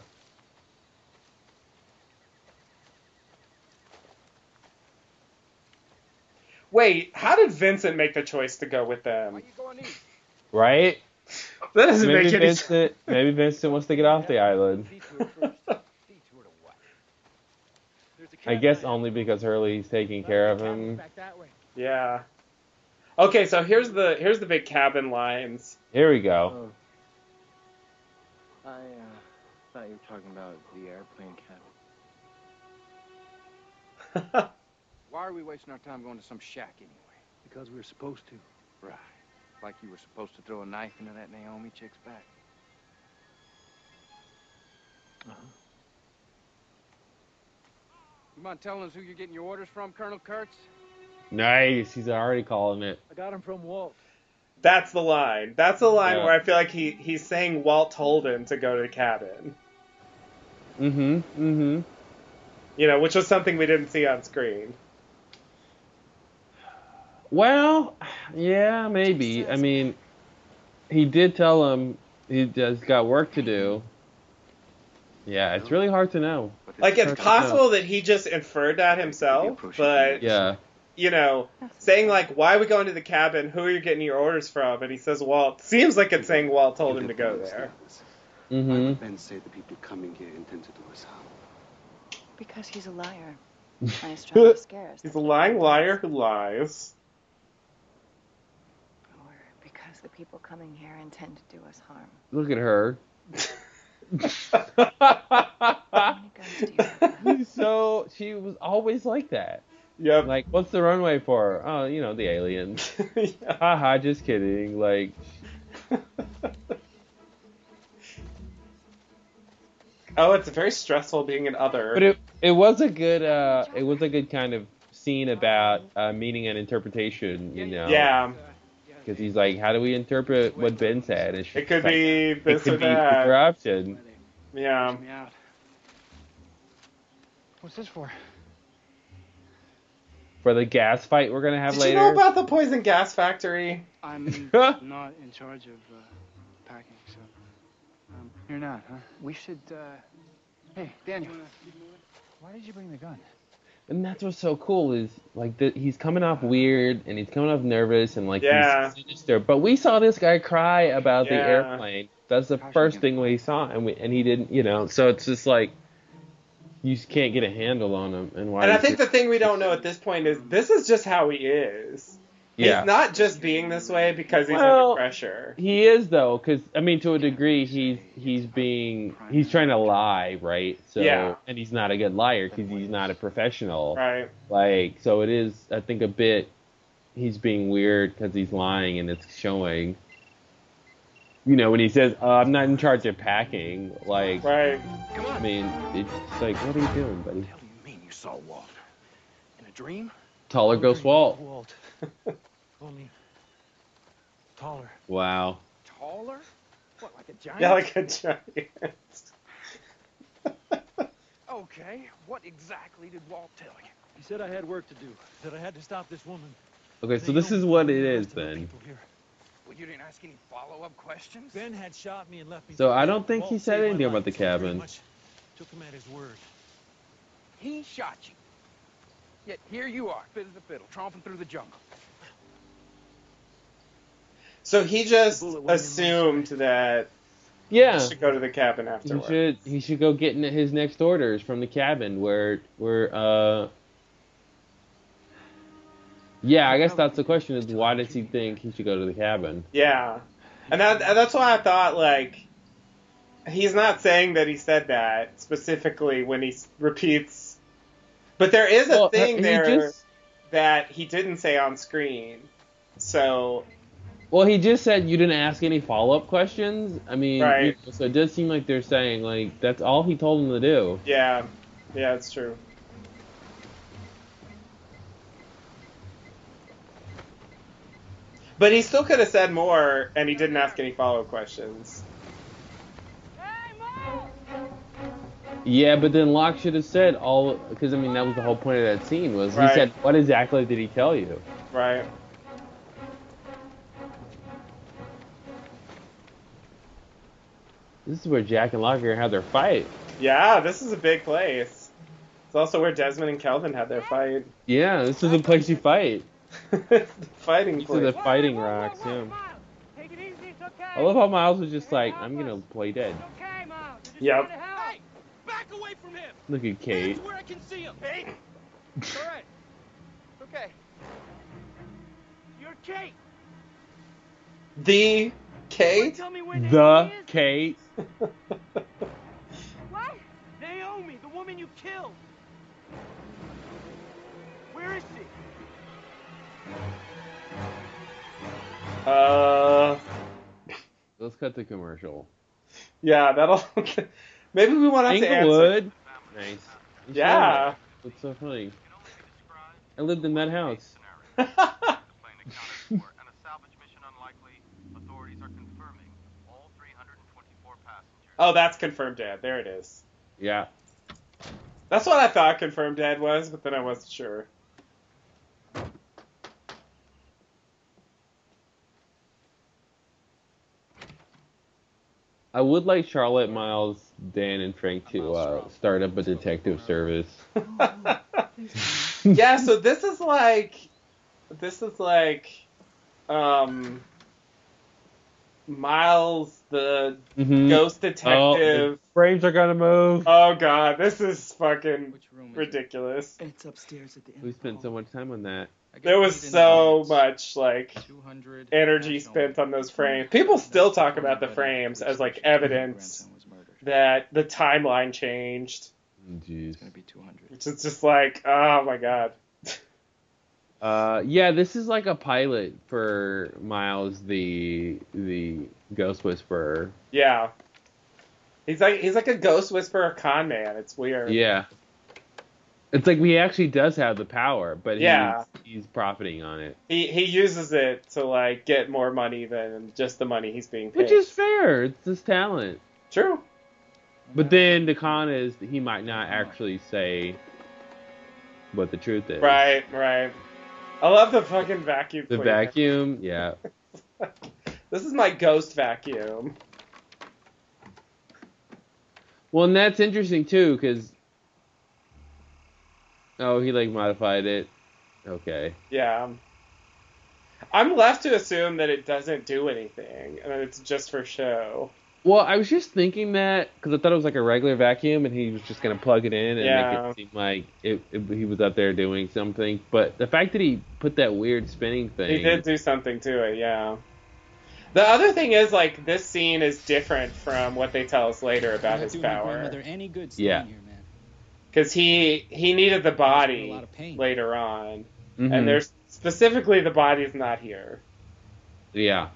Wait, how did Vincent make the choice to go with them? you going east? Right? That doesn't Maybe make any sense. Vincent. Maybe Vincent wants to get off the island. Detour first. Detour to what? There's a I guess caravan. only because Hurley's taking care of him. Back that way. Yeah. Okay, so here's the here's the big cabin lines. Here we go. Oh. I uh, thought you were talking about the airplane cabin. Why are we wasting our time going to some shack anyway? Because we were supposed to. Right. Like you were supposed to throw a knife into that Naomi chick's back. Uh-huh. You mind telling us who you're getting your orders from, Colonel Kurtz? Nice. He's already calling it. I got him from Walt. That's the line. That's the line Yeah. where I feel like he he's saying Walt told him to go to the cabin. Mm-hmm. Mm-hmm. You know, which was something we didn't see on screen. Well, yeah, maybe. I mean, he did tell him he just got work to do. Yeah, it's really hard to know. Like it's Hard possible that he just inferred that himself, but Yeah. you know, saying like, "Why are we going to the cabin? Who are you getting your orders from?" And he says Walt. Seems like it's saying Walt told him to go there. Mm-hmm. would Ben say the people coming here intend to do us harm? Because he's a liar. And he's trying to scare us. He's a lying liar who lies. Or because the people coming here intend to do us harm. Look at her. How many guns do you have? so she was always like that. Yep. Like, what's the runway for? Oh, you know, the aliens. Yeah. Haha, just kidding. Like, oh, it's very stressful being an other. but it it was a good uh it was a good kind of scene about uh, meaning and interpretation. You know. yeah, Because he's like, how do we interpret what Ben said? And it could like, be It this could or be either that. option. Yeah. What's this for? For the gas fight we're gonna have Did later. you know about the poison gas factory? I'm not in charge of uh, packing, so um, You're not, huh? we should. Uh, Hey, Daniel. Why did you bring the gun? And that's what's so cool is like the, he's coming off weird and he's coming off nervous and like Yeah. he's sinister. But we saw this guy cry about the airplane. That's the first thing we saw, and we and he didn't, you know. So it's just like you just can't get a handle on him and why. And I he's think the thing we don't know at this point is this is just how he is. Yeah. He's not just being this way because he's Well, under pressure. He is though, because I mean, to a degree, he's he's being he's trying to lie, right? So Yeah. and he's not a good liar because he's not a professional. Right. Like, so it is, I think, a bit. He's being weird because he's lying and it's showing. You know, when he says, uh, "I'm not in charge of packing," like, Right. I mean, it's like, what are you doing, buddy? What do you mean you saw Walt? In a dream? Taller ghost Walt. Walt. Only taller. Wow. Taller? What, like a giant? Yeah, like a giant. Okay, what exactly did Walt tell you? He said I had work to do. That I had to stop this woman. Okay, so this is what know it the is rest of the then. Well, you didn't ask any follow-up questions? Ben had shot me and left me. So I don't think he said anything about the Thank you very cabin. Took him at his word. He shot you. Yet here you are, fit as a fiddle, tromping through the jungle. So he just Bullet went in my assumed that Yeah. he should go to the cabin He afterwards. should he should go get his next orders from the cabin where where uh Yeah, I guess that's the question is why does he think he should go to the cabin? Yeah, and, that, that's why I thought like he's not saying that he said that specifically when he repeats, but there is a Well, uh, thing there just- that he didn't say on screen. So Well, he just said you didn't ask any follow up questions. I mean, Right. you so it does seem like they're saying like that's all he told him to do. yeah, yeah, it's true. But he still could have said more, and he didn't ask any follow-up questions. Yeah, but then Locke should have said all because I mean that was the whole point of that scene was Right. he said what exactly did he tell you? Right. This is where Jack and Locke are gonna have their fight. Yeah, this is a big place. It's also where Desmond and Kelvin had their fight. Yeah, this is the place you fight. Fighting These are the place. fighting rocks. Yeah. Take it easy, it's okay. I love how Miles was just like, I'm gonna play dead. okay, Miles. Yep. trying to help. Hey, back away from him. Look at Kate. where I can see him. Hey. All right. Okay. You're Kate. The Kate? Tell me where Naomi The is. Kate. What? Naomi, the woman you killed. Where is she? Uh, Let's cut the commercial. yeah, that'll. Maybe we won't to answer. Inglewood. Nice. You Yeah. said. That's so funny. I lived in that house. plane accounted for and a salvage mission unlikely. Authorities are confirming all 324 passengers. oh, that's confirmed dead. There it is. Yeah. That's what I thought confirmed dead was, but then I wasn't sure. I would like Charlotte, Miles, Dan, and Frank to uh, start up a detective service. yeah, so this is like this is like um Miles the Mhm. ghost Oh, detective. the frames are gonna move. Oh, god, this is fucking Which room is ridiculous. It's upstairs at the end. We spent so much time on that. There was so much like 200 energy spent on those frames. People still talk about the frames as like evidence that the timeline changed. Jeez. It's gonna be 200. Which is just like, oh my god. Uh, yeah, this is like a pilot for Miles, the the Ghost Whisperer. Yeah. He's like he's like a ghost whisperer con man. It's weird. Yeah. It's like he actually does have the power, but Yeah. he's, he's profiting on it, He he uses it to like get more money than just the money he's being paid. which is fair. It's his talent. true. But then the con is that he might not actually say what the truth is. Right, right. I love the fucking vacuum. The cleaner. vacuum, yeah. This is my ghost vacuum. Well, and that's interesting too, because oh, he like modified it. Okay. Yeah. I'm left to assume that it doesn't do anything and that it's just for show. Well, I was just thinking that because I thought it was like a regular vacuum, and he was just gonna plug it in and Yeah. make it seem like it, it, he was up there doing something. But the fact that he put that weird spinning thing, He did do something to it, yeah. The other thing is like this scene is different from what they tell us later about his power. any good Yeah. here, man. Because he he needed the A body lot of pain. later on, Mhm. and there's specifically the body's not here. yeah,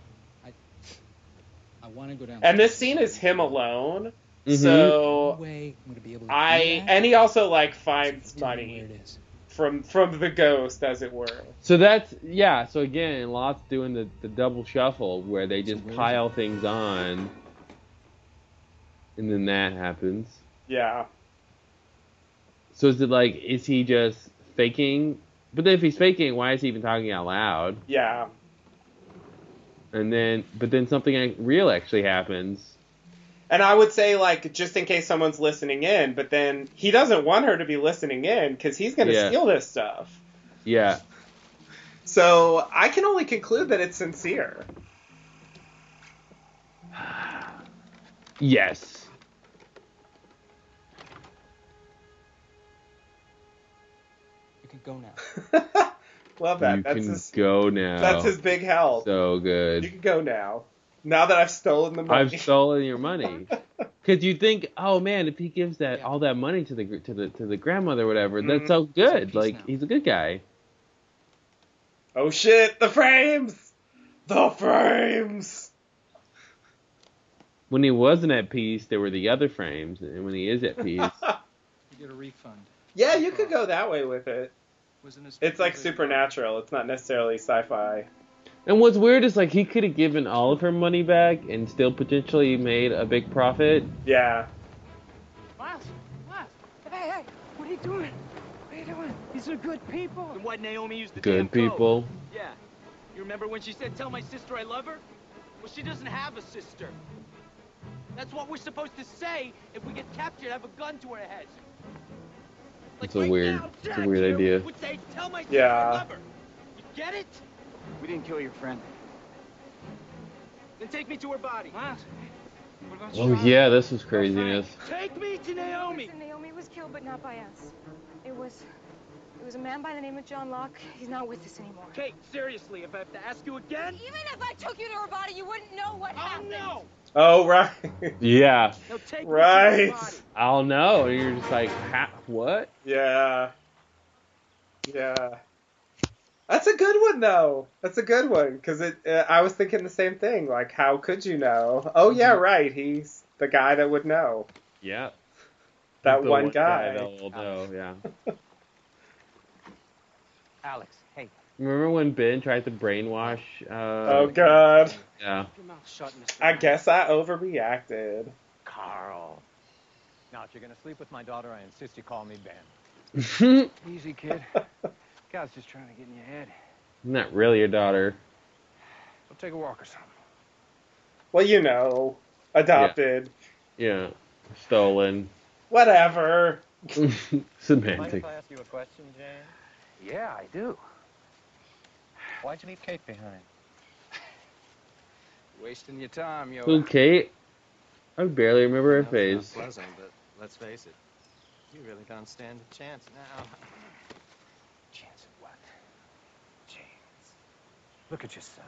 I want to go down. And this scene is him alone, Mhm. so way I'm gonna be able to I and he also like finds money it is. from from the ghost, as it were. So that's yeah. So again, Lost's doing the, the double shuffle where they just where is pile things on, and then that happens. Yeah, So is it like is he just faking? But then if he's faking, why is he even talking out loud? yeah, And then, but then something real actually happens. and I would say like just in case someone's listening in, but then he doesn't want her to be listening in because he's gonna Yeah. steal this stuff. Yeah. So I can only conclude that it's sincere. Yes. Go now. Love that. you that's can his. go now. That's his big help. So good. You can go now. Now that I've stolen the money. I've stolen your money. Because you think, oh man, if he gives that Yeah. all that money to the to the to the grandmother, or whatever, that's Mhm. so good. peace Like now. he's a good guy. oh shit! The frames. The frames. When he wasn't at peace, there were the other frames, and when he is at peace, You get a refund. yeah, you could go that way with it. Wasn't as It's like supernatural. It's not necessarily sci-fi. and what's weird is like he could have given all of her money back and still potentially made a big profit. Yeah. Miles, Miles. Hey, hey, what are you doing? What are you doing? These are good people. And what Naomi used the damn Good code. people. Yeah. You remember when she said, "Tell my sister I love her"? Well, she doesn't have a sister. That's what we're supposed to say if we get captured. Have a gun to our heads. Like It's a right weird- now, it's a weird idea. "Tell my Yeah. I love her." You get it? We didn't kill your friend. Then take me to her body. Miles, what about Oh yeah, this is craziness. Take me to Naomi. Naomi was killed, but not by us. It was, it was a man by the name of John Locke. He's not with us anymore. Kate, seriously, if I have to ask you again, Even if I took you to her body, you wouldn't know what I'll know. Oh right. Yeah, take Right. her body. I'll know. And you're just like, ha- what? yeah. Yeah. That's a good one though. That's a good one because it. Uh, I was thinking the same thing. Like, how could you know? Oh yeah, right. He's the guy that would know. Yeah. That The one guy. that will know, yeah. Alex, hey. Remember when Ben tried to brainwash? Uh, Oh god. Yeah. Shut, I guess I overreacted. Carl. Now, if you're gonna sleep with my daughter, I insist you call me Ben. Easy, kid. God's just trying to get in your head. that really your daughter? Go take a walk or something. Well, you know, adopted. Yeah. yeah. Stolen. Whatever. Mind Semantics. if I ask you a question, Jane? Yeah, I do. Why'd you leave Kate behind? Wasting your time, yo. Who, Kate? I barely remember her That's not face. pleasant, but let's face it. You really don't stand a chance now. Chance of what? James. Look at yourself.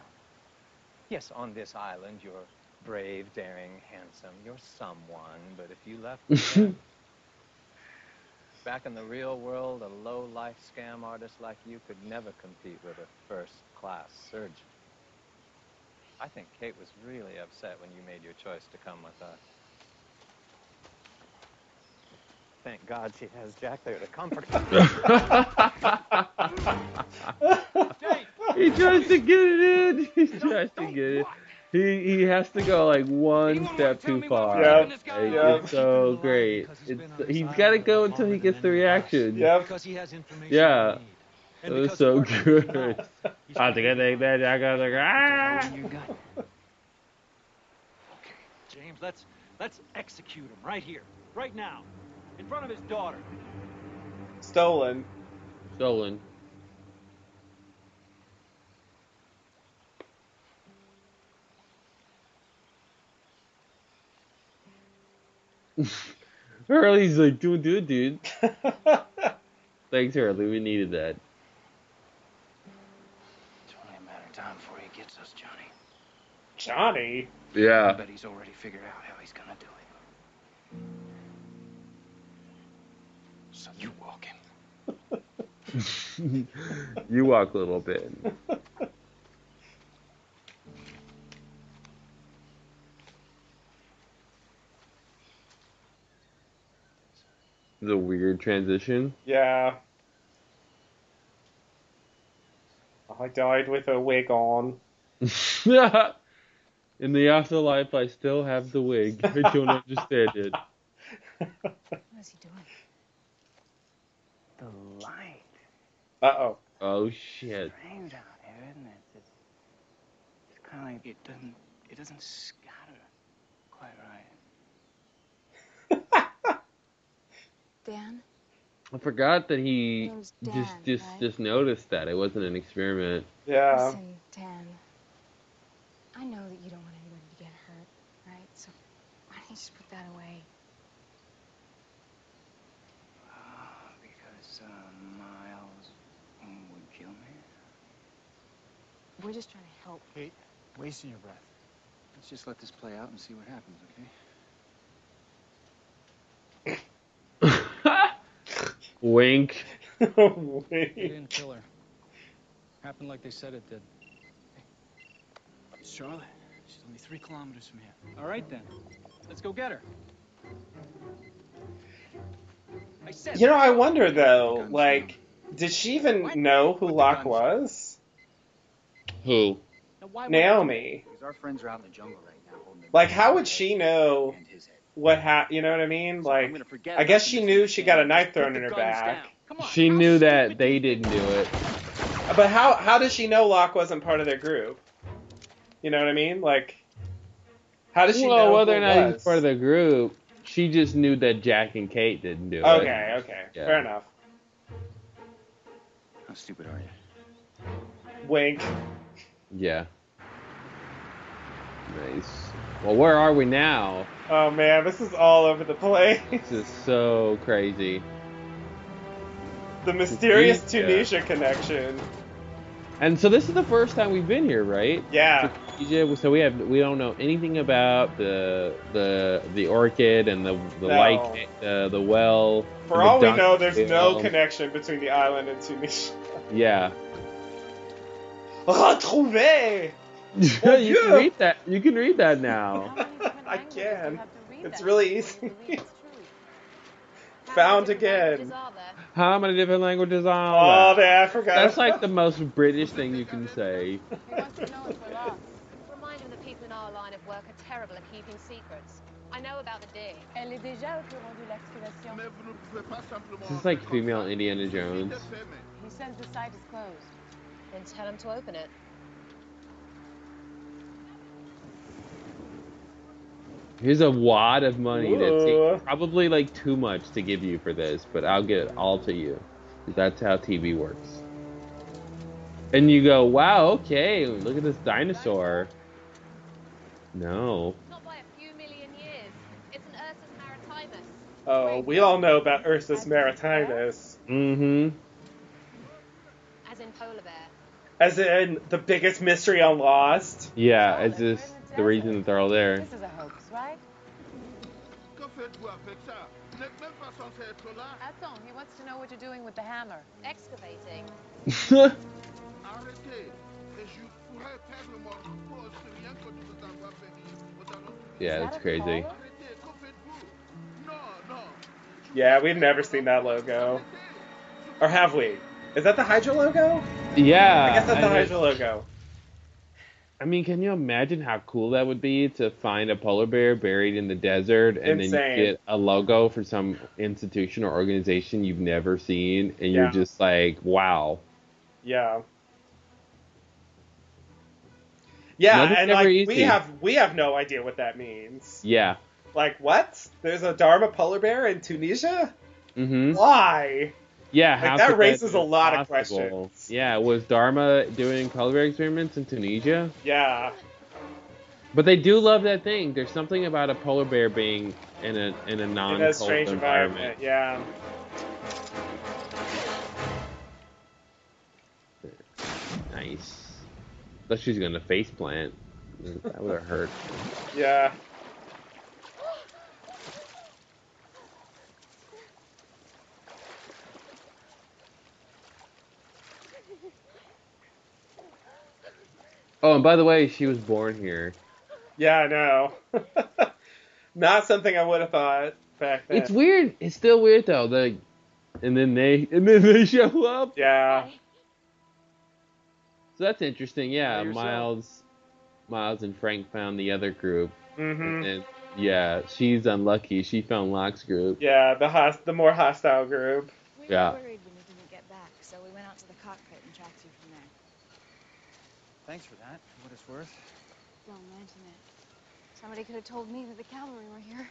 Yes, on this island, you're brave, daring, handsome. You're someone, but if you left again, back in the real world, a low-life scam artist like you could never compete with a first-class surgeon. I think Kate was really upset when you made your choice to come with us. Thank God she has Jack there to comfort her. he tries to get it in. He tries to get it. He he has to go like one step too far. Yep, Like, yep. It's so great. It's he's got to go until he gets the reaction. Yep. Because he has information Yeah. we. It was so good. I think I think that I got like ah. You got James, let's let's execute him right here, right now, in front of his daughter. Stolen. Stolen. Hurley's like, dude, dude, dude. Thanks, Hurley. We needed that. It's only a matter of time before he gets us, Johnny. Johnny. I Yeah. bet he's already figured out how he's gonna do it. So you walk him. you walk a little bit. The weird transition. Yeah. I died with a wig on. In the afterlife, I still have the wig. I don't understand it. What is he doing? The light. Uh oh. Oh shit. Strange out here, isn't it? It's, it's kind of like it doesn't it doesn't scatter quite right. Dan? I forgot that he Name's just just right? just noticed that it wasn't an experiment. Yeah. Listen, Dan. I know that you don't want anybody to get hurt, right? So why don't you just put that away? Ah, because uh, Miles would kill me. We're just trying to help. Kate, wasting your breath. Let's just let this play out and see what happens, okay? Wink. They Wait. didn't kill her. Happened like they said it did. Charlotte, she's only three kilometers from here. All right then. Let's go get her. I said. You know, I wonder though, like, did she even know who Locke was? Who? Now, why Naomi. Because our friends are out in the jungle right now holding their Like, how would she know and his head. What happened? You know what I mean? So I'm Like, gonna I guess she knew she got a knife thrown in her back. on, She how knew that stupid they didn't do it. But how how does she know Locke wasn't part of their group? You know what I mean? Like, how does she well, know whether who or it not he's was? part of the group, she just knew that Jack and Kate didn't do it. Okay, okay, Yeah. fair enough. How stupid are you? Wink. Yeah. Nice. Well, where are we now? Oh man, this is all over the place. This is so crazy. The mysterious Yeah. Tunisia connection. And so this is the first time we've been here, right? Yeah. Tunisia, So we have we don't know anything about the the the orchid and the the No. light uh, the well. For all we know, there's no well. connection between the island and Tunisia. Yeah. Retrouvé! you can read that. You can read that now. I can. It's really easy. Found again. How many different languages are Oh, there? there, I forgot. That's like the most British thing you can say. Remind him that people in our line of work are terrible at keeping secrets. I know about the dig. Elle est déjà au courant de l'excavation. This is like female Indiana Jones. He says the site is closed. Then tell him to open it. Here's a wad of money that's probably like too much to give you for this, but I'll get it all to you. That's how TV works. And you go, wow, okay, look at this dinosaur. No. Not by a few million years. It's an Ursus maritimus. Oh, we all know about Ursus maritimus. Mm-hmm. As in polar bear. As in the biggest mystery on Lost. Yeah, it's just the reason that they're all there. This is a hoax, right? Attends, he wants to know what you're doing with the hammer. Excavating. yeah, it's crazy. Yeah, we've never seen that logo. Or have we? Is that the Hydra logo? Yeah. I guess that's the I Hydra logo. I mean, can you imagine how cool that would be to find a polar bear buried in the desert and then Insane. you get a logo for some institution or organization you've never seen and Yeah. you're just like, wow. Yeah. Yeah, Nothing's and like we have we have no idea what that means. Yeah. Like what? There's a Dharma polar bear in Tunisia? Mm-hmm. Why? Yeah, Like, how that raises be a lot of questions. Yeah, was Dharma doing polar bear experiments in Tunisia? Yeah. But they do love that thing. There's something about a polar bear being in a in a In non a strange environment. Yeah. Nice. Thought she was gonna face plant. That would have hurt. Yeah. Oh, and by the way, she was born here. Yeah, I know. Not something I would have thought back then. It's weird. It's still weird though. The and then they and then they show up. Yeah. So that's interesting. Yeah, By yourself. Miles, Miles and Frank found the other group. Mm-hmm. And yeah, she's unlucky. She found Locke's group. Yeah, the host- the more hostile group. We Yeah. were worried when we didn't get back, so we went out to the cockpit and tracked you from there. Thanks for that, for what it's worth. Don't mention it. Somebody could have told me that the cavalry were here.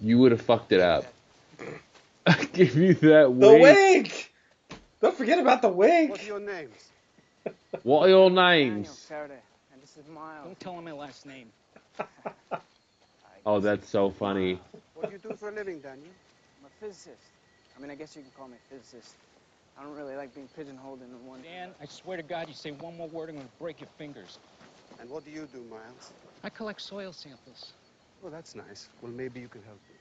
You would have fucked it up. I give you that wig. The wig. wig! Don't forget about the wig. What are your names? What are your Daniel names? Faraday, and this is Miles. Don't tell him my last name. Oh, that's so funny. What do you do for a living, Daniel? I'm a physicist. I mean, I guess you can call me a physicist. I don't really like being pigeonholed into one. Dan, I swear to God, you say one more word, I'm gonna break your fingers. And what do you do, Miles? I collect soil samples. Well, that's nice. Well, maybe you can help me.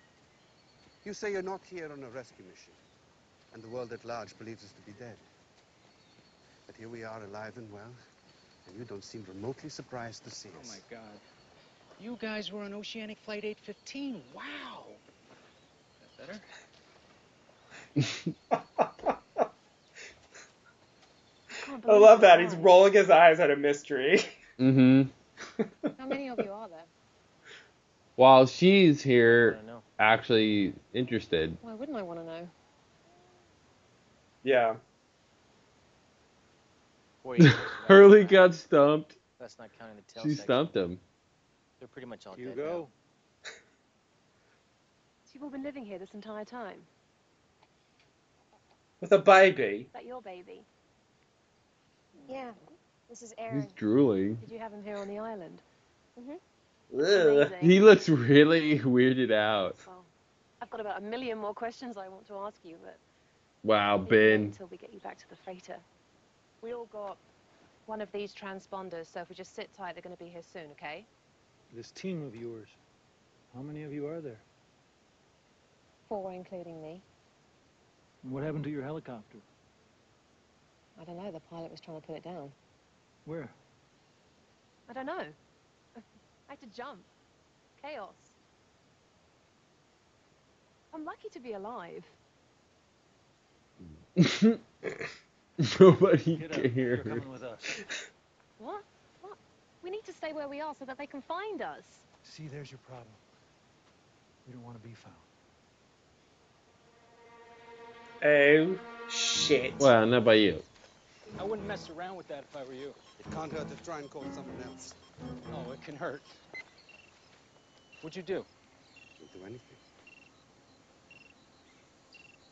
You say you're not here on a rescue mission, and the world at large believes us to be dead. But here we are, alive and well, and you don't seem remotely surprised to see oh, us. Oh my God. You guys were on Oceanic Flight 815. Wow. That better? I love that. He's rolling his eyes at a mystery. Mm-hmm. How many of you are there? While she's here, actually interested. Why wouldn't I want to know? Yeah. Wait, Hurley got stumped. That's not counting the tail She section. stumped him. They're pretty much all dead Hugo? now. So you've all been living here this entire time? With a baby. Is that your baby? Yeah. This is He's Aaron. drooling. Did you have him here on the island? Mm-hmm. He looks really weirded out. Well, I've got about a million more questions I want to ask you, but Wow, Ben. until we get you back to the freighter. We all got one of these transponders, so if we just sit tight, they're going to be here soon, okay? This team of yours, how many of you are there? Four, including me. And what happened to your helicopter? I don't know. The pilot was trying to put it down. Where? I don't know. I had to jump. Chaos. I'm lucky to be alive. Nobody Get up. can You're hear. coming with us. What? What? We need to stay where we are so that they can find us. See, there's your problem. We don't want to be found. Oh shit. Well, not by you. I wouldn't mess around with that if I were you. It can't hurt to try and call someone else. Oh, it can hurt. What'd you do? Don't do anything.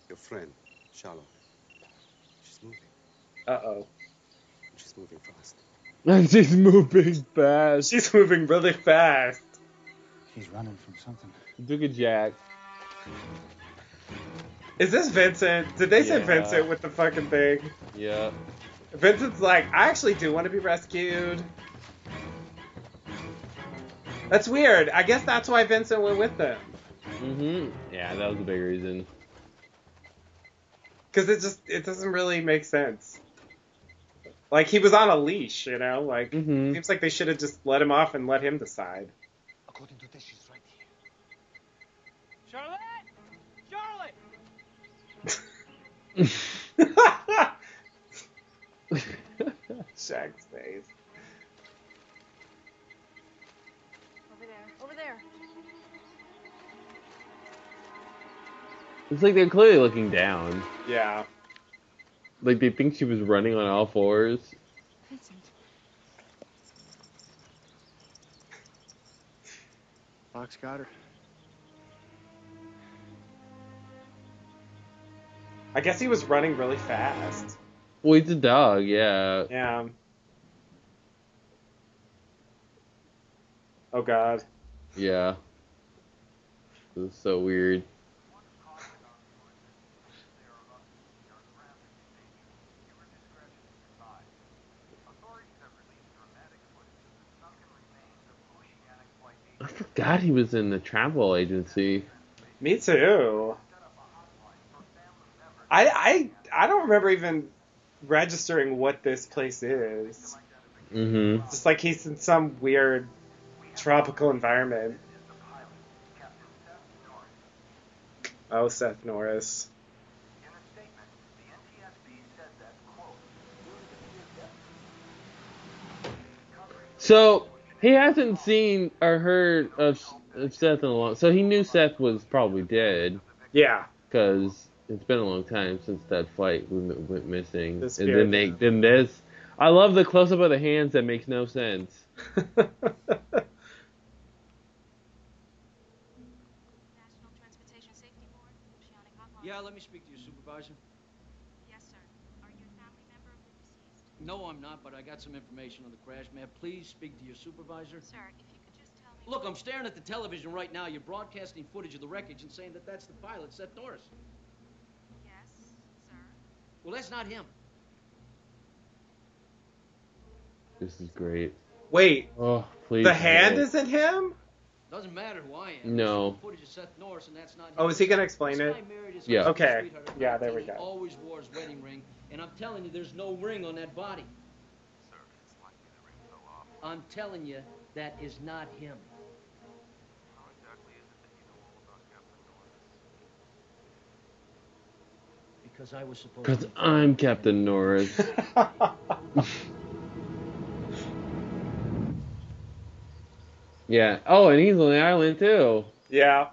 Your friend, Charlotte. She's moving. Uh oh. She's moving fast. And she's moving fast. She's moving really fast. She's running from something. Look at Jack. Is this Vincent? Did they say Yeah. Vincent with the fucking thing? Yeah. Vincent's like, I actually do want to be rescued. That's weird. I guess that's why Vincent went with them. Mhm. Yeah, that was a big reason. Because it just it doesn't really make sense. Like he was on a leash, you know. Like Mhm. seems like they should have just let him off and let him decide. According to this, she's right here. Charlotte! Charlotte! Jack's face. Over there. Over there. It's like they're clearly looking down. Yeah. Like they think she was running on all fours. Vincent. Fox got her. I guess he was running really fast. Well, he's a dog, yeah. Yeah. Oh god. Yeah. This is so weird. I forgot he was in the travel agency. Me too. I I I don't remember even registering what this place is. Mm-hmm. Just like he's in some weird tropical environment. Oh, Seth Norris. So he hasn't seen or heard of, of Seth in a long. So he knew Seth was probably dead Yeah. because it's been a long time since that flight went, went missing. The and spirit then they then this. I love the close up of the hands that makes no sense. National Transportation Safety Board, Oceanic Hotline. Yeah, let me speak to your supervisor. Yes, sir. Are you a family member of the deceased? No, I'm not, but I got some information on the crash. May I please speak to your supervisor? Sir, if you could just tell me. Look, I'm staring at the television right now. You're broadcasting footage of the wreckage and saying that that's the pilot, Seth Norris. Yes, sir. Well, that's not him. This is great. Wait, Oh, please. the hand no. isn't him? Doesn't matter who I am. No. Footage of Seth Norris, and that's not oh, him. Oh, is he gonna explain This it? guy married his Yeah. Okay. Yeah, there we 19. He go. always wore his wedding ring, and I'm telling you, there's no ring on that body. Sir, it's likely the ring fell off. I'm telling you, that is not him. How exactly is it that you know all about Captain Norris? Because I was supposed Because to. I'm Captain Norris. yeah. Oh, and he's on the island too. Yeah.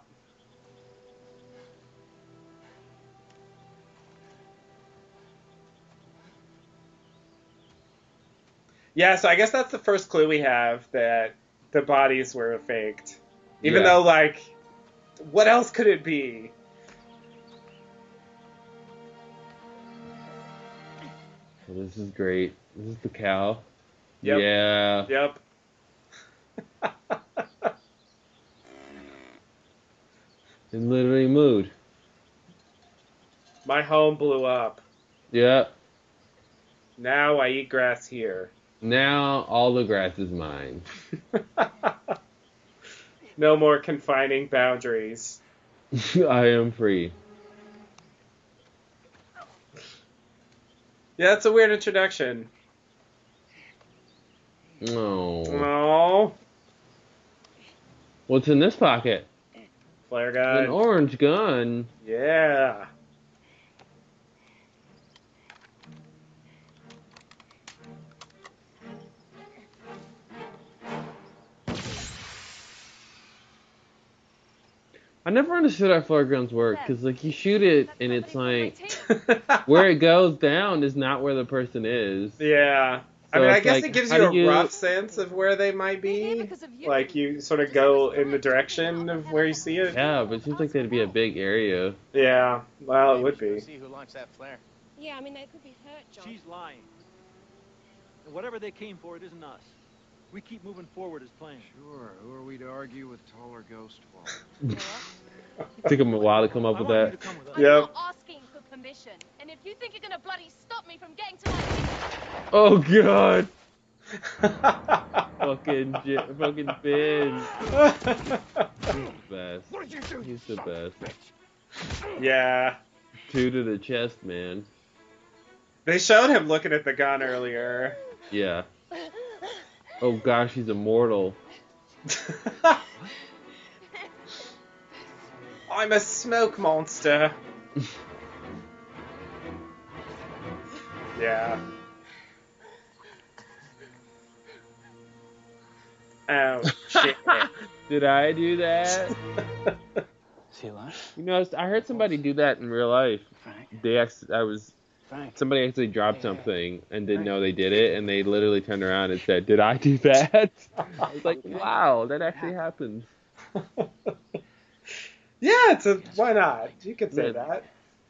Yeah, so I guess that's the first clue we have that the bodies were faked. Even Yeah. though, like, what else could it be? This is great. This is the cow. Yep. Yeah. Yep. in literally mood. My home blew up. Yeah. Now I eat grass here. Now all the grass is mine. No more confining boundaries. I am free. Yeah, it's a weird introduction. Oh. Oh, What's in this pocket? flare gun. An orange gun. Yeah. I never understood how flare guns work because like you shoot it and it's like where it goes down is not where the person is. Yeah. I mean, I guess like, it gives you a you- rough sense of where they might be. Like you sort of go in the direction of where you see it. Yeah, but it seems like that'd be a big area. Yeah. Well, it would be. See who launched that flare. Yeah, I mean, they could be hurt, John. She's lying. Whatever they came for, it isn't us. We keep moving forward as planned. Sure. Who are we to argue with taller ghost for? Took him a while to come up with that. I'm Yep. asking for permission. And if you think you're gonna bloody stop me from getting to my Oh god. fucking J- fucking Ben. He's the best. What did you do? He's the best. Yeah. Two to the chest, man. They showed him looking at the gun earlier. Yeah. Oh gosh, he's immortal. I'm a smoke monster. yeah. Oh shit. Did I do that? he alive? You know, I heard somebody do that in real life. Frank. They actually, I was Frank. somebody actually dropped something and didn't know they did it, and they literally turned around and said, "Did I do that?" I was like, "Wow, that actually happened." yeah, it's a why not? You could say Yeah. that.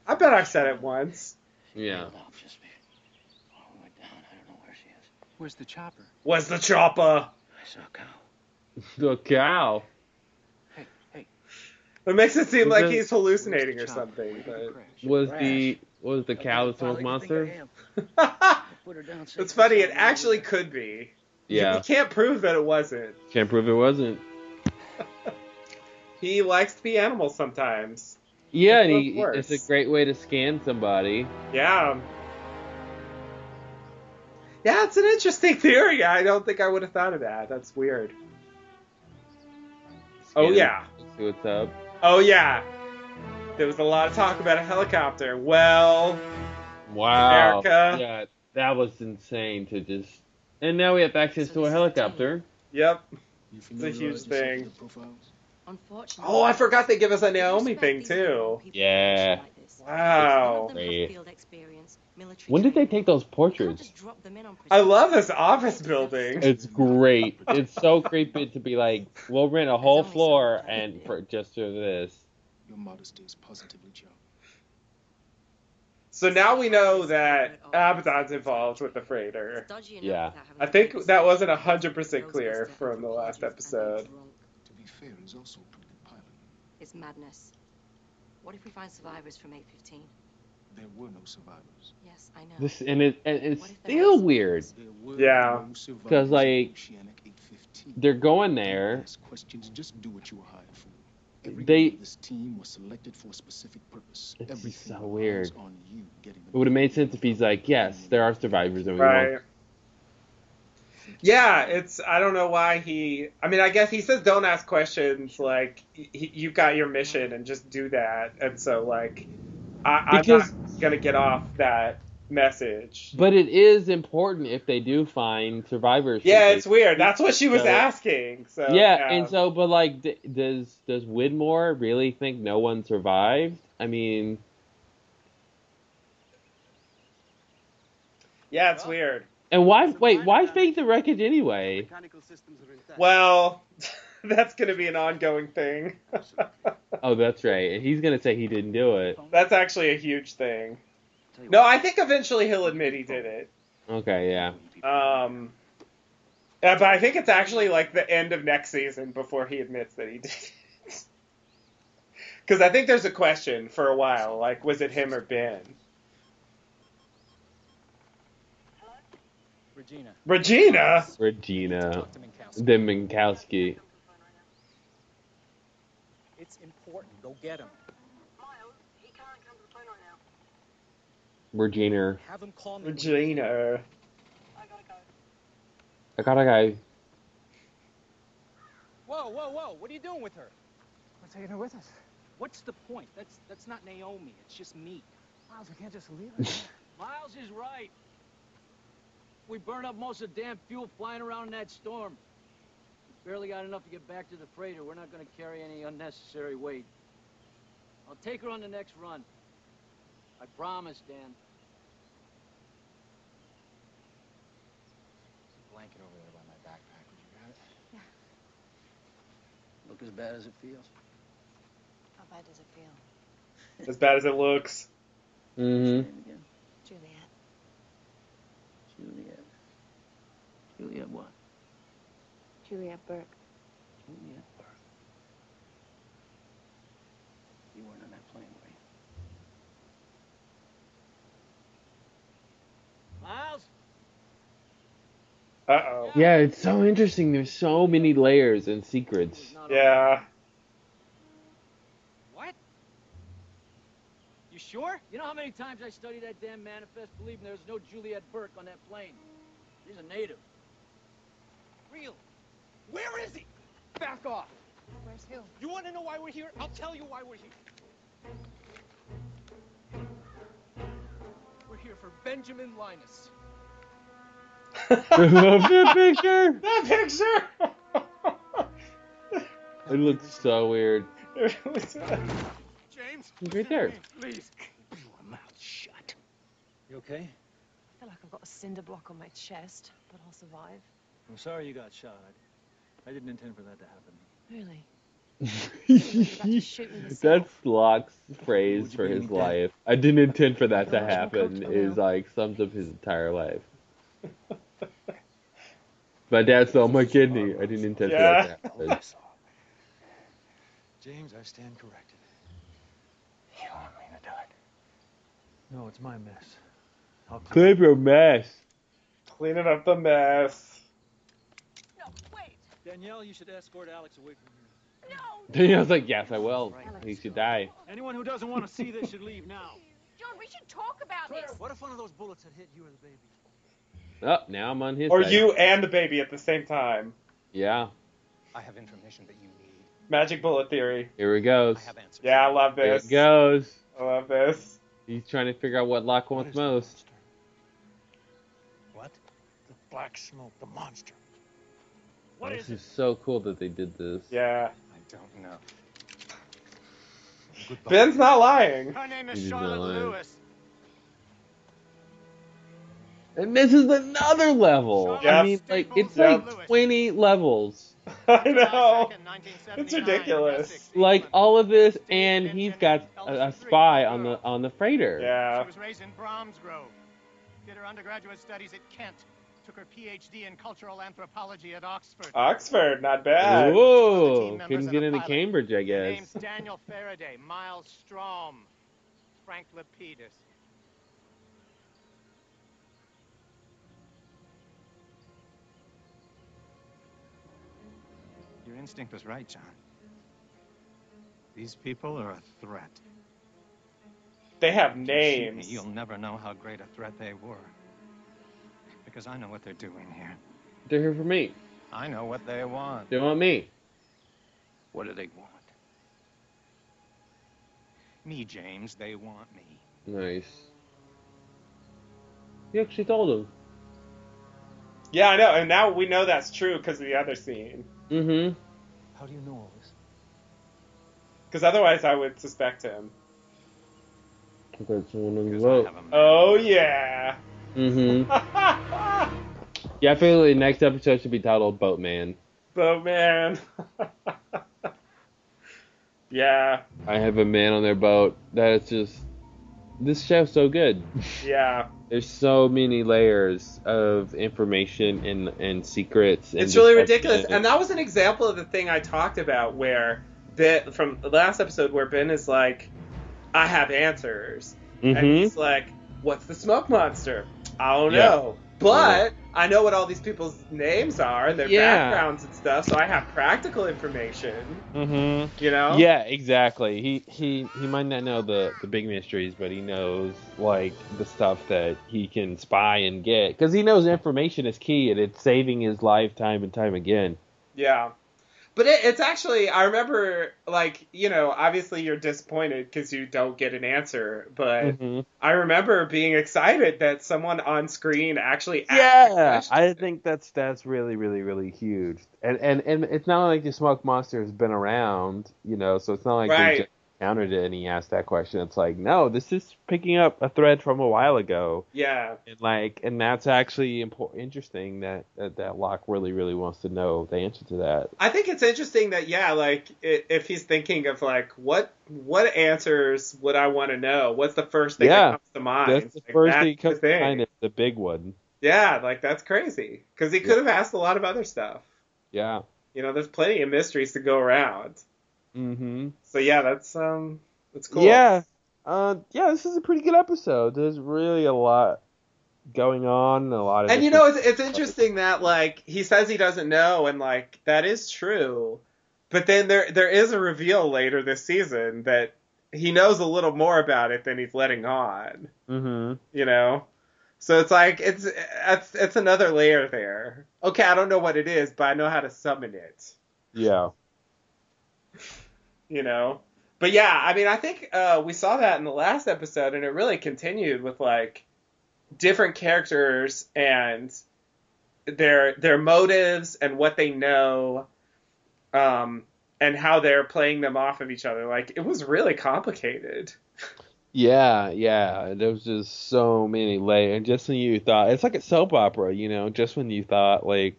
I bet I've said it once. Yeah. Hold up, just be all the way down. I don't know where she is. Where's the chopper? Where's the chopper? I saw a cow. The cow. Hey, hey. It makes it seem Was like it- he's hallucinating or Where's the chopper? something. Where did it But? Was the was the cow the smoke monster? Put her down. it's funny. It actually could be. You- Yeah. You can't prove that it wasn't. Can't prove it wasn't. He likes to be animals sometimes. Yeah, and he, it's a great way to scan somebody. Yeah. Yeah, it's an interesting theory. I don't think I would have thought of that. That's weird. Oh, yeah. See what's up. Oh yeah. There was a lot of talk about a helicopter. Well, Wow. America. Yeah, that was insane to just. And now we have access to a helicopter. yep. It's a huge thing. Oh, I forgot they give us a Naomi thing too. Yeah. Wow. None of them have Great. Field experience, military When did they take those portraits? just drop them in on I love this office building. It's great. It's so creepy to be like, we'll rent a whole floor and for just for this. Your modesty is positively charming. So now we know that Abaddon's involved with the freighter. It's dodgy enough Yeah. I think that wasn't it. 100% clear from the last episode. To be fair, he's also a pretty good pilot. It's madness. What if we find survivors from 815? There were no survivors. Yes, I know. This and it and it's What if there still weird Yeah. because in like they're going there. Questions. Just do what you were hired for. Every They- this team was selected for a specific purpose. It's Everything so weird. On you getting It would have made sense if he's like, yes, there are survivors and we Right. want. Yeah, it's I don't know why he. I mean, I guess he says don't ask questions. Like he, you've got your mission and just do that. And so like, I, I'm Because- not gonna get off that message. But it is important if they do find survivors. Yeah, it's weird. That's what she was So- asking. So yeah, and so, but like, d- does does Widmore really think no one survived? I mean, yeah, it's weird. and why? Wait, why fake the wreckage anyway? Mechanical systems are intact. Well, that's gonna be an ongoing thing. Oh, that's right. And he's gonna say he didn't do it. that's actually a huge thing. No, I think eventually he'll admit he did it. Okay, yeah. Um, yeah, but I think it's actually like the end of next season before he admits that he did it. Because I think there's a question for a while, like was it him or Ben? Regina. Regina. Regina. The Minkowski. It's important. Go get him. Regina. Have him call me. Regina. I gotta go. Whoa, whoa, whoa! What are you doing with her? We're taking her with us. What's the point? That's that's not Naomi. It's just me. Miles, we can't just leave her. Miles is right. We burned up most of the damn fuel flying around in that storm. We barely got enough to get back to the freighter. We're not going to carry any unnecessary weight. I'll take her on the next run. I promise, Dan. There's a blanket over there by my backpack. Would you grab it? Look as bad as it feels. How bad does it feel? As bad as it looks. Mm-hmm. Juliet. Juliet. Juliet what? Juliet Burke. Juliet Burke. You weren't on that plane, were you? Miles? Uh oh. Yeah, it's so interesting. There's so many layers and secrets. Yeah. What? You sure? You know how many times I studied that damn manifest believing there was no Juliet Burke on that plane? He's a native. Real. Where is he? Back off. Where's who? You want to know why we're here? I'll tell you why we're here. Here for Benjamin Linus. I love that picture. That picture. It looks so weird. James. He's right there. Please. Keep your mouth shut. You okay? I feel like I've got a cinder block on my chest, but I'll survive. I'm sorry you got shot. I didn't intend for that to happen. Really? That's Locke's phrase for his life. I didn't intend for that to Oh, happen. Is like sums up his entire life. My dad stole oh my kidney. I didn't intend for that to happen. James, I stand corrected. You want me to do it? No, it's my mess. I'll Clean up your mess. Cleaning up the mess. No, wait. Danielle, you should escort Alex away from here. Danielle's like, yes, I will. He should die. Anyone who doesn't want to see this should leave now. John, we should talk about this. What if one of those bullets had hit you or the baby? Oh, now I'm on his Or side. you and the baby at the same time. Yeah. I have information that you need. Magic bullet theory. Here he goes. Yeah, I love There this. it goes. I love this. He's trying to figure out what Locke wants most. What? The black smoke, the monster. What this is so cool that they did this. Yeah. I don't know. Ben's not lying. Her name is not Charlotte. Lewis. And this is another level. Yeah. I mean, like it's Yeah. like 20 levels. I know. It's ridiculous. Like all of this, and he's got a, a spy on the on the freighter. Yeah. She was raised in Bromsgrove. Did her undergraduate studies at Kent. Took her PhD in cultural anthropology at Oxford. Oxford, not bad. Whoa! Couldn't get into pilot. Cambridge, I Their Names guess. Daniel Faraday, Miles Straume, Frank Lapidus. Your instinct was right, John. These people are a threat. They have If you shoot names. me, You'll never know how great a threat they were. Because I know what they're doing here. They're here for me. I know what they want. They want me. What do they want? Me, James. They want me. Nice. You actually told him. Yeah, I know. And now we know that's true because of the other scene. Mm-hmm. How do you know all this? Because otherwise I would suspect him. That's one on the. Oh, yeah. Mm-hmm. yeah, I feel like next episode should be titled Boatman. Boatman. yeah. I have a man on their boat. That is just this show's so good. Yeah. There's so many layers of information and and secrets. And It's really ridiculous. And that was an example of the thing I talked about where Ben, from the last episode where Ben is like, I have answers. And Mhm. he's like, What's the smoke monster? I don't Yeah. know. But I know what all these people's names are and their Yeah. backgrounds and stuff, so I have practical information. Mm-hmm. You know? Yeah, exactly. He he he might not know the the big mysteries, but he knows like the stuff that he can spy and get because he knows information is key and it's saving his life time and time again. Yeah. But it, it's actually, I remember, like, you know, obviously you're disappointed because you don't get an answer, but Mhm. I remember being excited that someone on screen actually asked Yeah. I think that's that's really really really huge, and and and it's not like the smoke monster has been around, you know, so it's not like Right. Encountered it and he asked that question. It's like no, this is picking up a thread from a while ago, Yeah. and like, and that's actually important, interesting that, that that Locke really really wants to know the answer to that. I think it's interesting that yeah, like if he's thinking of like what what answers would I want to know? What's the first thing Yeah, that comes to mind? That's the Like, first that's thing that comes to mind. is The big one. Yeah, like that's crazy because he could have asked a lot of other stuff. Yeah. You know, there's plenty of mysteries to go around. Mm-hmm. So yeah, that's um that's cool. Yeah. Uh, yeah, this is a pretty good episode. There's really a lot going on, a lot of. And you know, it's, it's interesting that like he says he doesn't know, and like that is true. But then there there is a reveal later this season that he knows a little more about it than he's letting on. Mm-hmm. You know, so it's like it's it's it's another layer there. Okay, I don't know what it is, but I know how to summon it. Yeah. You know. But yeah, I mean, I think uh, we saw that in the last episode, and it really continued with like different characters and their their motives and what they know, um, and how they're playing them off of each other. Like it was really complicated. Yeah, yeah. There was just so many layers. And just when you thought it's like a soap opera, you know, just when you thought like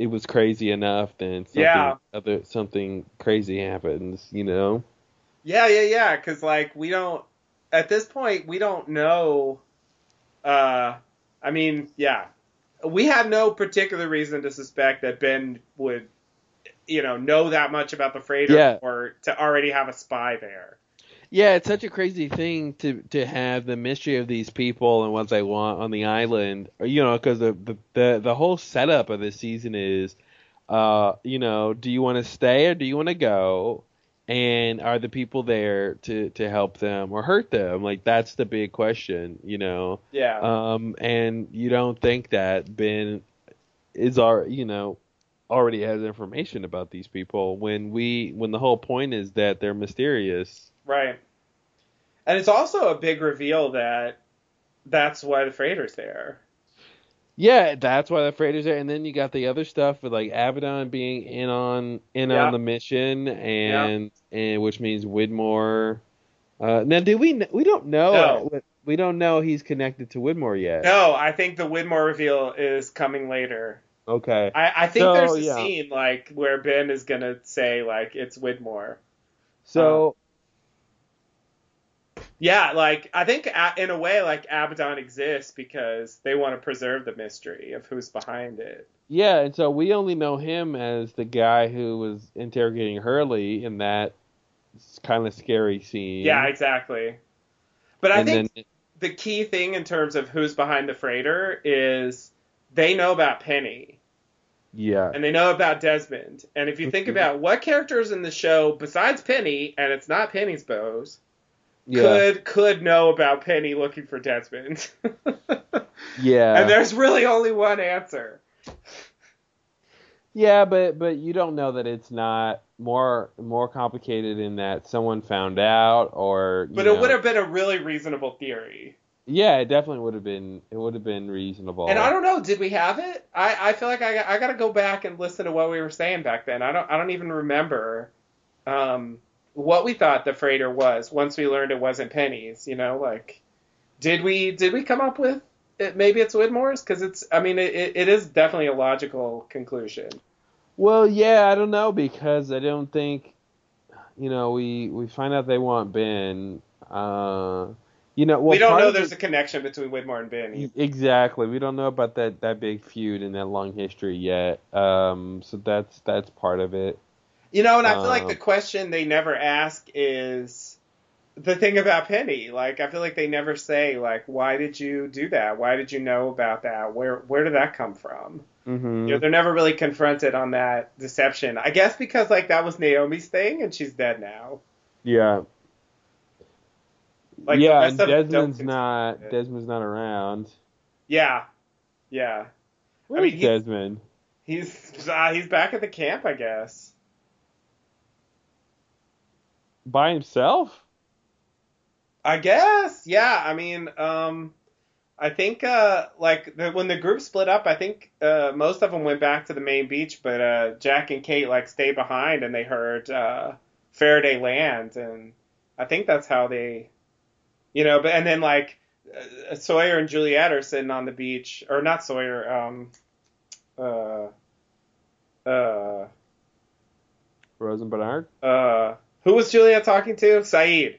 it was crazy enough, then something Yeah. other something crazy happens, you know. Yeah, yeah, yeah. Because like we don't at this point we don't know. Uh, I mean, yeah, we have no particular reason to suspect that Ben would, you know, know that much about the freighter Yeah. or to already have a spy there. Yeah, it's such a crazy thing to to have the mystery of these people and what they want on the island. You know, because the, the the the whole setup of this season is, uh, you know, do you want to stay or do you want to go? And are the people there to to help them or hurt them? Like that's the big question, you know. Yeah. Um, and you don't think that Ben is our, you know, already has information about these people when we when the whole point is that they're mysterious. Right. And it's also a big reveal that that's why the freighter's there. Yeah, that's why the freighters there. And then you got the other stuff with like Abaddon being in on in Yeah. on the mission, and and which means Widmore. Uh, now, do we? We don't know. No. We don't know he's connected to Widmore yet. No, I think the Widmore reveal is coming later. Okay. I, I think So, there's a yeah. scene like where Ben is gonna say like it's Widmore. So Yeah, like I think in a way like Abaddon exists because they want to preserve the mystery of who's behind it. yeah, and so we only know him as the guy who was interrogating Hurley in that kind of scary scene. Yeah, exactly. But I think then- the key thing in terms of who's behind the freighter is they know about Penny Yeah. and they know about Desmond. And if you think about what characters in the show besides Penny, and it's not Penny's bows, Yeah. could could know about Penny looking for Desmond. Yeah. and there's really only one answer. Yeah, but but you don't know that it's not more more complicated in that someone found out or you But know, it would have been a really reasonable theory. Yeah, it definitely would have been it would have been reasonable. And I don't know, did we have it? I, I feel like I, I got to go back and listen to what we were saying back then. I don't I don't even remember um, what we thought the freighter was once we learned it wasn't Penny's. You know, like did we did we come up with it, maybe it's Widmore's because it's I mean it, it, is definitely a logical conclusion. Well, yeah, I don't know because I don't think you know, we we find out they want Ben uh you know, well we don't know there's it- a connection between Widmore and Ben. Exactly. We don't know about that that big feud and that long history yet. Um so that's that's part of it. You know, and I feel like Um, the question they never ask is, the thing about Penny. Like, I feel like they never say like, why did you do that? Why did you know about that? Where where did that come from? hmm You know, they're never really confronted on that deception. I guess because like that was Naomi's thing, and she's dead now. Yeah. Like, yeah, and of them don't Desmond's not it. Desmond's not around. Yeah, yeah. Where's mean, he's- Desmond? He's uh, he's back at the camp, I guess. By himself? I guess, yeah. I mean, um, I think uh, like the, when the group split up, I think uh, most of them went back to the main beach, but uh, Jack and Kate like stayed behind, and they heard uh, Faraday land, and I think that's how they, you know. But and then like uh, Sawyer and Juliet are sitting on the beach, or not Sawyer, um, uh, uh, Rose and Bernard? uh, who was Juliet talking to? Sayid.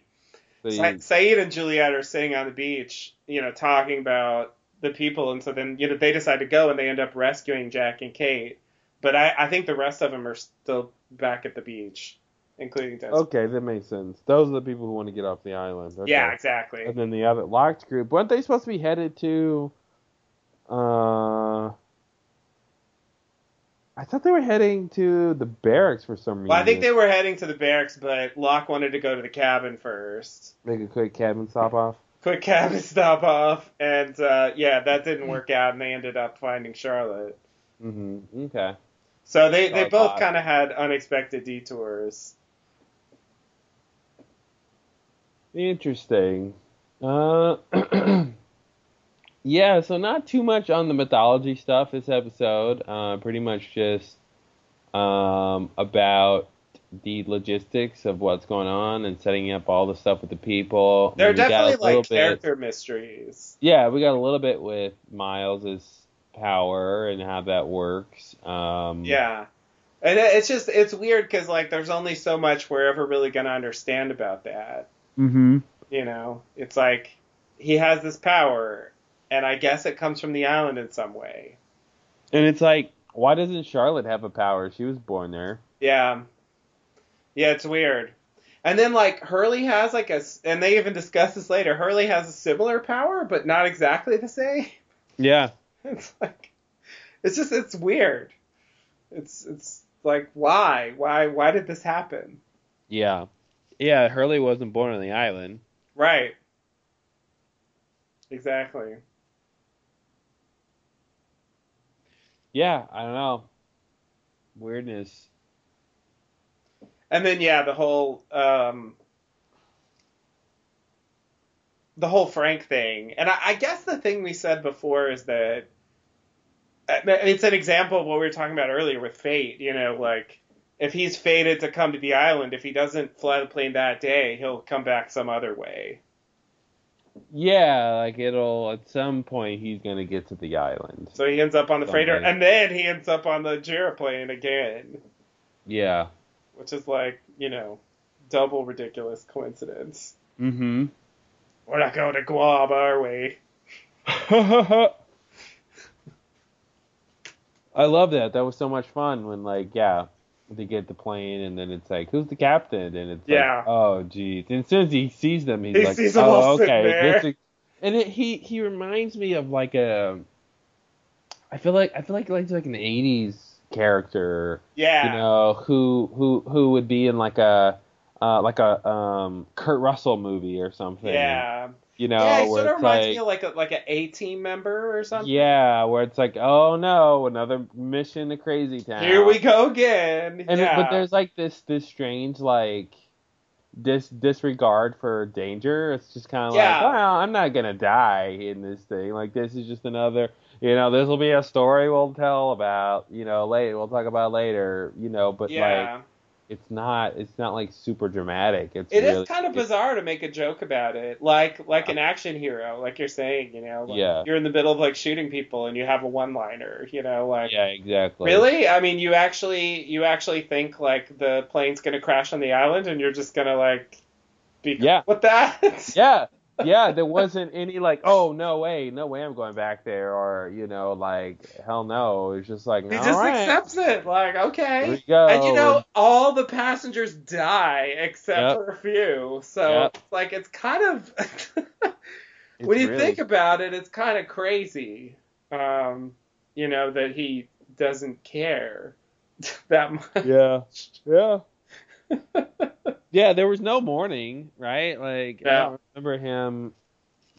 Sa- Sayid and Juliet are sitting on the beach, you know, talking about the people, and so then you know they decide to go and they end up rescuing Jack and Kate. But I, I think the rest of them are still back at the beach, including Desmond. Okay, that makes sense. Those are the people who want to get off the island. Okay. Yeah, exactly. And then the other locked group, weren't they supposed to be headed to? Uh, I thought they were heading to the barracks for some reason. Well, I think they were heading to the barracks, but Locke wanted to go to the cabin first. make a quick cabin stop off. Quick cabin stop off, and uh, yeah, that didn't work out, and they ended up finding Charlotte. Mm-hmm. Okay. So they, they both kind of had unexpected detours. Interesting. Uh, yeah, so not too much on the mythology stuff this episode. Uh, pretty much just um, about the logistics of what's going on and setting up all the stuff with the people. They're We got a definitely like bit- character mysteries. Yeah, we got a little bit with Miles's power and how that works. Um, Yeah. And it's just it's weird because like there's only so much we're ever really gonna understand about that. Mm-hmm. You know, it's like he has this power, and I guess it comes from the island in some way. And it's like, why doesn't Charlotte have a power? She was born there. Yeah, yeah, it's weird. And then like Hurley has like a, and they even discuss this later. Hurley has a similar power, but not exactly the same. Yeah. It's like, it's just it's weird. It's it's like why why why did this happen? Yeah. Yeah, Hurley wasn't born on the island. Right. Exactly. Yeah, I don't know. Weirdness. And then yeah, the whole um the whole Frank thing. And I, I guess the thing we said before is that it's an example of what we were talking about earlier with fate, you know, like if he's fated to come to the island, if he doesn't fly the plane that day, he'll come back some other way. Yeah, like it'll at some point he's gonna get to the island. So he ends up on the freighter and then he ends up on the Ajira plane again, Yeah. which is like, you know, double ridiculous coincidence. Mm-hmm. We're not going to Guam, are we? I love that. That was so much fun when like yeah, they get the plane and then it's like who's the captain and it's Yeah. like oh geez. And as soon as he sees them, he's He like sees oh okay. And it, he he reminds me of like a. I feel like I feel like like like an '80s character. Yeah. You know who who who would be in like a uh, like a um Kurt Russell movie or something. Yeah. You know yeah, he where sort of reminds like me of like a like an A team member or something. yeah, where it's like, oh no, another mission to Crazy Town. Here we go again. And yeah. but there's like this this strange like dis disregard for danger. It's just kind of Yeah. like, well, I'm not gonna die in this thing. Like this is just another, you know, this will be a story we'll tell about, you know, later. We'll talk about later, you know. But yeah. like, it's not it's not like super dramatic. It's It is really, kind of bizarre to make a joke about it, like like an uh, action hero, like you're saying, you know, like Yeah. you're in the middle of like shooting people and you have a one liner, you know, like Yeah, exactly. really? I mean, you actually you actually think like the plane's gonna crash on the island and you're just gonna like be Yeah. with that? Yeah. Yeah, there wasn't any like, oh no way, no way I'm going back there, or you know, like hell no. It's just like He just right. accepts it, like okay. Here we go. And you know, all the passengers die except Yep. for a few. So Yep. it's like it's kind of when you really- think about it, it's kind of crazy. Um, you know that he doesn't care that much. Yeah. Yeah. yeah, there was no mourning, right? Like I don't remember him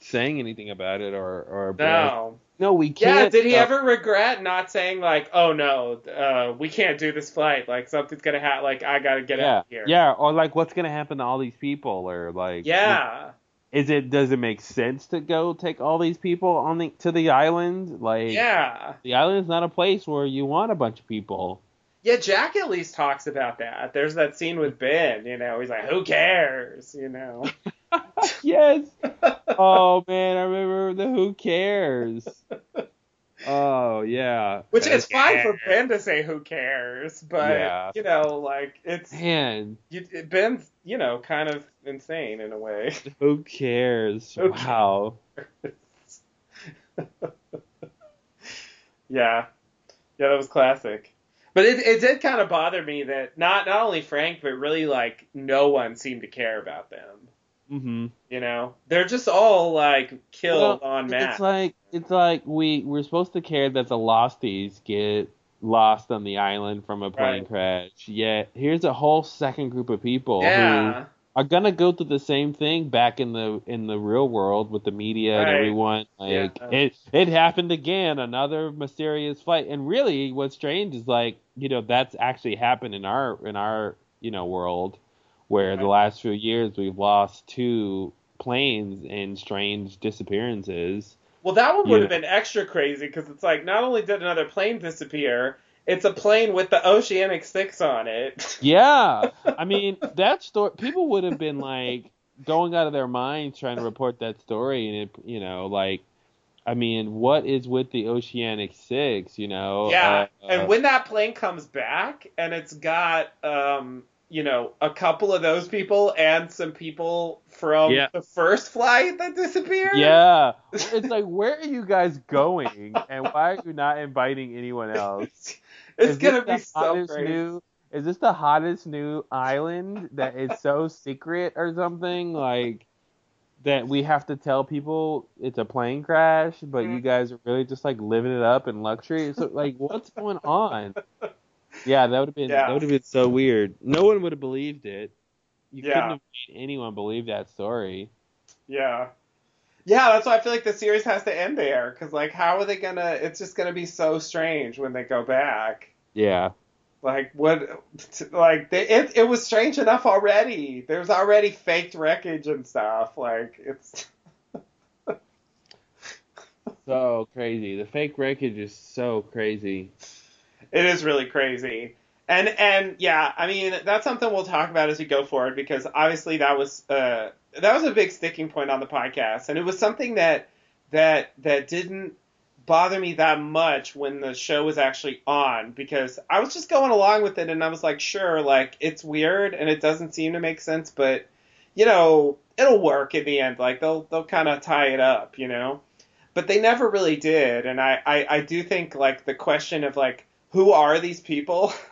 saying anything about it or or No. no, we can't. Yeah, did he uh, ever regret not saying like, "Oh no, uh, we can't do this flight. Like something's gonna happen. Like I gotta get yeah, out of here." yeah, or like what's gonna happen to all these people, or like Yeah. is it does it make sense to go take all these people on the to the island? Like Yeah. the island's not a place where you want a bunch of people. Yeah, Jack at least talks about that. There's that scene with Ben, you know, he's like, Who cares? You know. yes. oh man, I remember the who cares. Oh yeah. Which Who is fine for? Ben to say who cares, but Yeah. you know, like it's Man, you, Ben's, you know, kind of insane in a way. who cares? Who Wow. Yeah. Yeah, that was classic. But it it did kind of bother me that not not only Frank, but really like no one seemed to care about them. Mm-hmm. You know, they're just all like killed Well, on Matt. It's like it's like we we're supposed to care that the losties get lost on the island from a plane Right. crash. Yet here's a whole second group of people Yeah. who are gonna go through the same thing back in the in the real world with the media and everyone. Like Yeah. it it happened again, another mysterious flight. And really, what's strange is like you know that's actually happened in our in our you know world where the last few years we've lost two planes in strange disappearances. Well, that one would Yeah. have been extra crazy because it's like not only did another plane disappear, it's a plane with the Oceanic Six on it. Yeah, I mean that story. People would have been like going out of their minds trying to report that story, and it, you know, like, I mean, what is with the Oceanic Six? You know? yeah, Uh, and when that plane comes back and it's got um you know a couple of those people and some people from Yeah. the first flight that disappeared. yeah, it's like, where are you guys going, and why are you not inviting anyone else? It's gonna be so crazy. new? Is this the hottest new island that is so secret or something like that we have to tell people it's a plane crash, but you mm-hmm. guys are really just like living it up in luxury? So like, what's going on? Yeah, that would have been Yeah. that would have been so weird. No one would have believed it. You Yeah. couldn't have made anyone believe that story. Yeah. Yeah, that's why I feel like the series has to end there because like how are they gonna? It's just gonna be so strange when they go back. Yeah. Like what? Like they, it it was strange enough already. There's already faked wreckage and stuff. Like it's So crazy. The fake wreckage is so crazy. it is really crazy. And and yeah, I mean that's something we'll talk about as we go forward because obviously that was uh that was a big sticking point on the podcast. And it was something that that that didn't bother me that much when the show was actually on because I was just going along with it and I was like sure like it's weird and it doesn't seem to make sense but you know it'll work in the end. Like they'll they'll kind of tie it up you know? But they never really did. And I, I i do think like the question of like who are these people?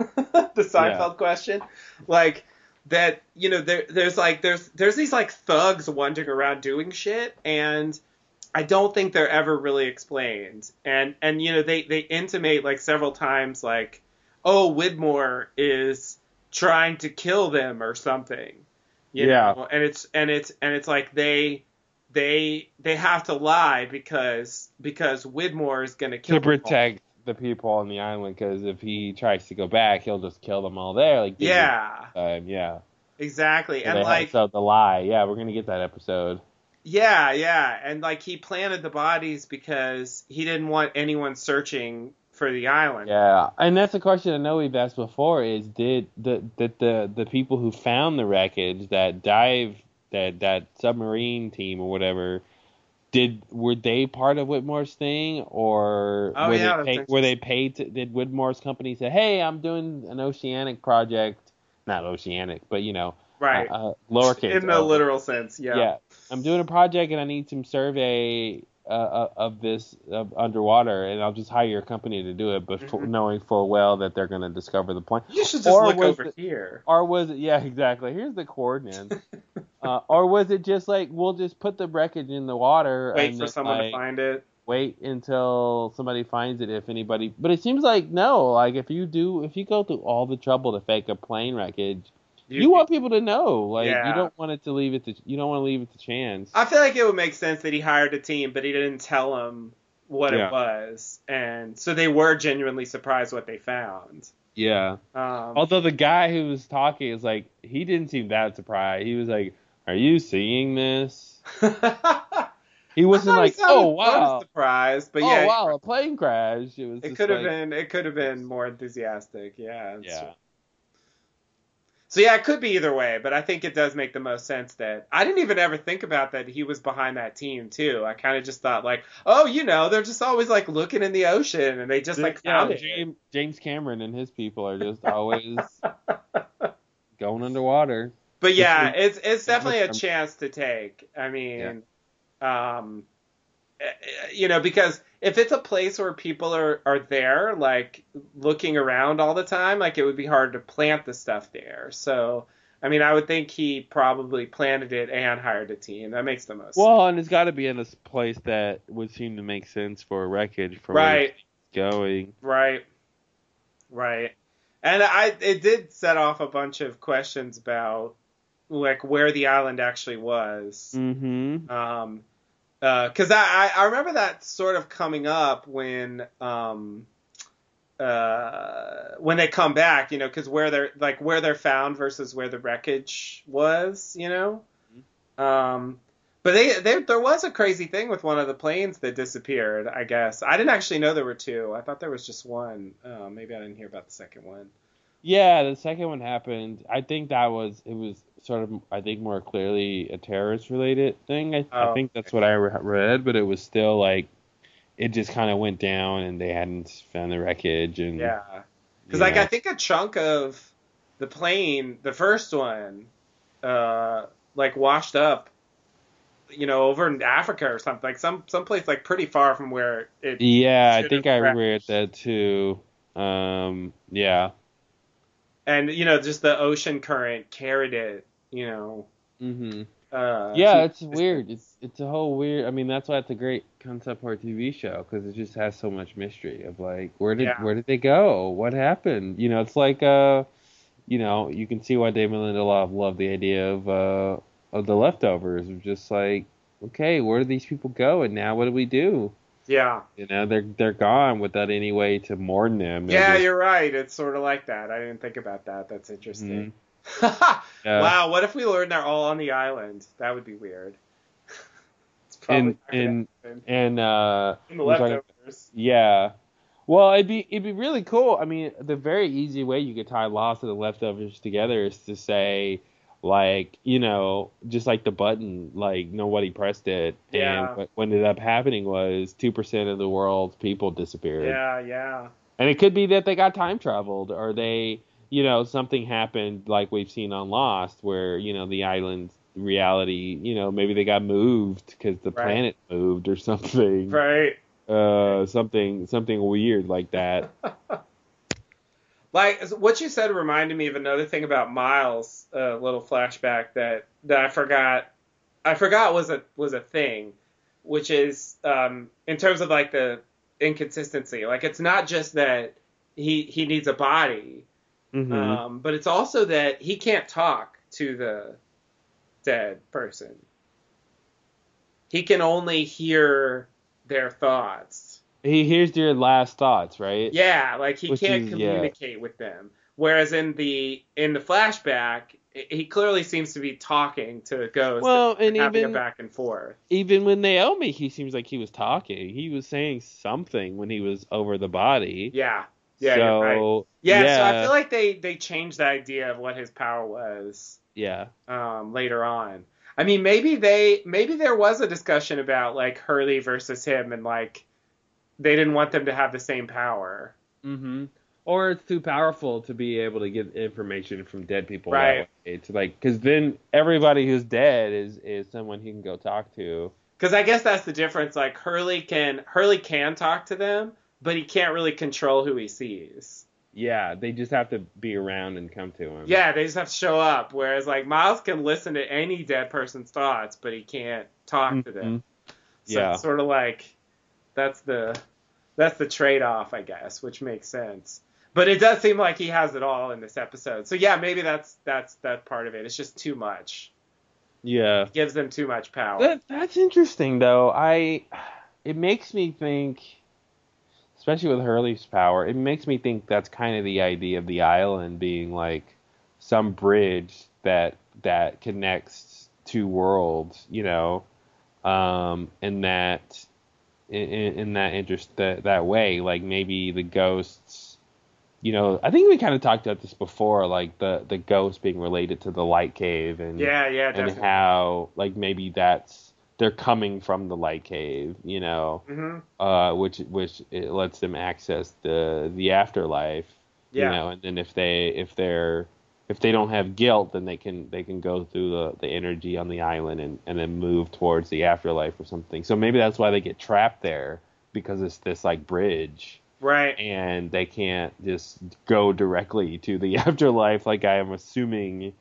The seinfeld question. Like that you know there there's like there's there's these like thugs wandering around doing shit and i don't think they're ever really explained. And and you know they they intimate like several times like oh widmore is trying to kill them or something you Yeah. know? And it's and it's and it's like they they they have to lie because because Widmore is going to kill to protect the people on the island because if he tries to go back, he'll just kill them all there. Like Yeah, time. yeah. exactly. So And like so the lie, yeah, we're gonna get that episode. yeah, yeah, and like he planted the bodies because he didn't want anyone searching for the island. Yeah, and that's a question I know we've asked before: is did the the the, the people who found the wreckage, that dive, that that submarine team or whatever, did were they part of Widmore's thing, or Oh, were yeah, they paid, were they paid? To, did Widmore's company say, "Hey, I'm doing an oceanic project"? Not oceanic, but you know, Right. uh, uh, lowercase In the O. literal sense, yeah. Yeah. I'm doing a project and I need some survey uh, uh, of this of underwater, and I'll just hire your company to do it, but for, knowing full well that they're going to discover the plane. Mm-hmm. You should just Or look over it- here. Or was it? Yeah, exactly. Here's the coordinates. uh, or was it just like we'll just put the wreckage in the water Wait and for someone to find it. wait until somebody finds it if anybody but it seems like no like if you do if you go through all the trouble to fake a plane wreckage you, You- want people to know like Yeah. you don't want it to leave it to you don't want to leave it to chance I feel like it would make sense that he hired a team, but he didn't tell them what Yeah. it was, and so they were genuinely surprised what they found. yeah Um, although the guy who was talking is like he didn't seem that surprised he was like are you seeing this he wasn't thought he like oh wow surprised, but oh yeah, wow a plane crash it was it could have like- been it could have been more enthusiastic. Yeah. yeah true. So yeah, it could be either way, but I think it does make the most sense that I didn't even ever think about that he was behind that team too. I kind of just thought like, oh, you know, they're just always like looking in the ocean and they just like yeah, found it. James, James Cameron and his people are just always going underwater. But yeah, it's it's definitely a chance to take. I mean, um, eh, eh, you know, because if it's a place where people are are there, like looking around all the time, like it would be hard to plant the stuff there. So, I mean, I would think he probably planted it and hired a team. That makes the most. Well, and it's got to be in a place that would seem to make sense for wreckage for where Right. it's going. Right. Right. And I it did set off a bunch of questions about like where the island actually was. Mm-hmm. Um, because I, I I remember that sort of coming up when um uh when they come back, you know, because where they're like where they're found versus where the wreckage was, you know. Um, but they, they there was a crazy thing with one of the planes that disappeared. I guess I didn't actually know there were two. I thought there was just one. Uh, maybe I didn't hear about the second one. Yeah, the second one happened. I think that was it was sort of I think more clearly a terrorist related thing. I, I Oh, think that's what I read, but it was still like it just kind of went down and they hadn't found the wreckage and Yeah. Because like know. I think a chunk of the plane, the first one, uh, like washed up, you know, over in Africa or something, like some someplace like pretty far from where it. Yeah, I think I read that too. Um, yeah. And you know, just the ocean current carried it. You know. hmm Uh, yeah, it's weird. It's it's a whole weird. I mean, that's why it's a great concept for a TV show because it just has so much mystery of like where did Yeah. where did they go? What happened? You know, it's like uh, you know, you can see why David Lindelof loved the idea of uh of the leftovers of just like okay, where did these people go and now what do we do? Yeah. You know, they're they're gone without any way to mourn them. They're Yeah, just- you're right. It's sort of like that. I didn't think about that. That's interesting. Yeah. Wow, what if we learned they're all on the island? That would be weird. it's probably and not gonna happen. and uh In the we're talking- leftovers. yeah well it'd be it'd be really cool i mean the very easy way you could tie lost and the leftovers together is to say like you know just like the button like nobody pressed it Yeah. and what, what ended up happening was 2% of the world's people disappeared Yeah, yeah. and it could be that they got time traveled or they, you know, something happened like we've seen on Lost where, you know, the island reality, you know, maybe they got moved because the Right. planet moved or something. Right. Uh, something, something weird like that. Like what you said reminded me of another thing about Miles, a little flashback that that I forgot. I forgot was a was a thing, which is um, in terms of like the inconsistency. Like it's not just that he he needs a body, Mhm. um, but it's also that he can't talk to the dead person. He can only hear their thoughts. he hears your last thoughts, right? Yeah, like he Which can't is- yeah. communicate with them. Whereas in the in the flashback, he clearly seems to be talking to Ghost Well, and having even- a back and forth. Even when Naomi, he seems like he was talking. He was saying something when he was over the body. Yeah, yeah, so, right. Yeah, so I feel like they they changed the idea of what his power was yeah. um, later on. I mean, maybe they maybe there was a discussion about like Hurley versus him, and like they didn't want them to have the same power. Mm-hmm. or it's too powerful to be able to get information from dead people. Right. It's like because then everybody who's dead is is someone he can go talk to. Because I guess that's the difference. Like Hurley can Hurley can talk to them, but he can't really control who he sees. Yeah, they just have to be around and come to him. Yeah, they just have to show up. Whereas like Miles can listen to any dead person's thoughts, but he can't talk to them. Mhm. So Yeah. it's sort of like that's the that's the trade off, I guess, which makes sense. But it does seem like he has it all in this episode. So yeah, maybe that's that's that part of it. It's just too much. Yeah. It gives them too much power. That, that's interesting though. I it makes me think especially with Hurley's power, it makes me think that's kind of the idea of the island being like some bridge that that connects two worlds, you know. Um and that in, in that interest that that way, like maybe the ghosts you know, I think we kind of talked about this before, like the the ghost being related to the light cave and Yeah, yeah, and how like maybe that's they're coming from the light cave, you know, Mhm. uh, which which it lets them access the the afterlife, Yeah. you know, and then if they if they're if they don't have guilt, then they can they can go through the, the energy on the island and, and then move towards the afterlife or something. So maybe that's why they get trapped there because it's this like bridge Right. and they can't just go directly to the afterlife like I am assuming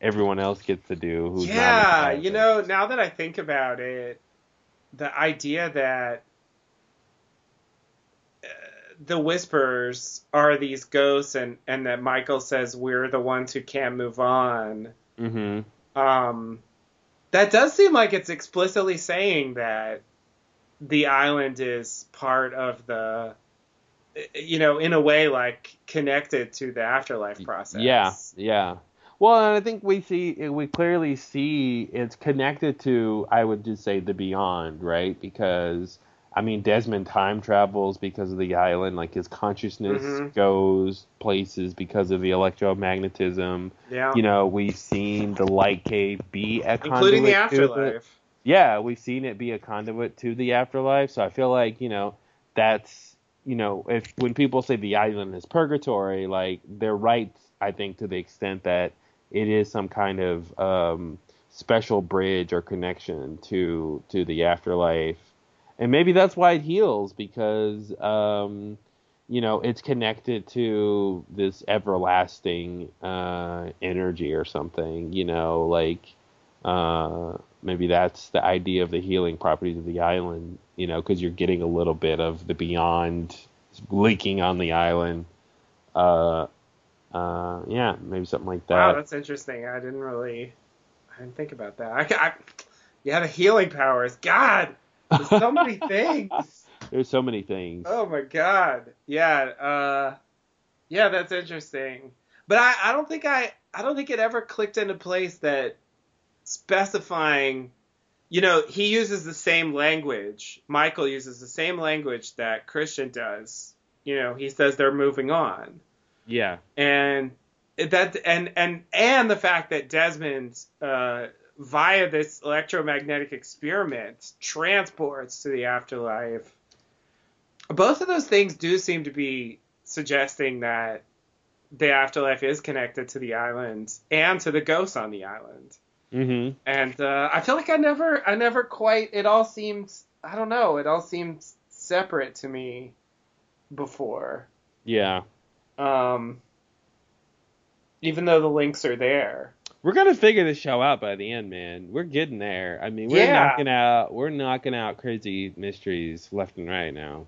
everyone else gets to do. Who's yeah, you know, now that I think about it, the idea that uh, the whispers are these ghosts and and that Michael says we're the ones who can't move on. Mm-hmm. Um that does seem like it's explicitly saying that the island is part of the you know, in a way like connected to the afterlife process. Yeah, yeah. Well, and I think we see we clearly see it's connected to I would just say the beyond, right? Because I mean Desmond time travels because of the island, like his consciousness Mhm. goes places because of the electromagnetism. Yeah. You know, we've seen the light cave be a Including the conduit to it. afterlife. Yeah, we've seen it be a conduit to the afterlife. So I feel like you know that's you know if when people say the island is purgatory, like they're right. I think to the extent that it is some kind of um, special bridge or connection to to the afterlife, and maybe that's why it heals because um, you know it's connected to this everlasting uh, energy or something. You know, like uh, maybe that's the idea of the healing properties of the island. You know, because you're getting a little bit of the beyond leaking on the island. Uh, uh, yeah, maybe something like that. Wow, that's interesting. I didn't really, I didn't think about that. I, I yeah, the healing powers. God, there's so many things. There's so many things. Oh my God. Yeah. Uh, yeah, that's interesting. But I, I don't think I, I don't think it ever clicked into place that specifying. You know, he uses the same language. Michael uses the same language that Christian does. You know, he says they're moving on. Yeah. and that and and and the fact that Desmond uh, via this electromagnetic experiment transports to the afterlife. Both of those things do seem to be suggesting that the afterlife is connected to the island and to the ghosts on the island. Mm-hmm. And uh, I feel like I never, I never quite. It all seems, I don't know. It all seems separate to me before. Yeah. Um, even though the links are there. We're gonna figure this show out by the end, man. We're getting there. I mean, we're Yeah. knocking out we're knocking out crazy mysteries left and right now.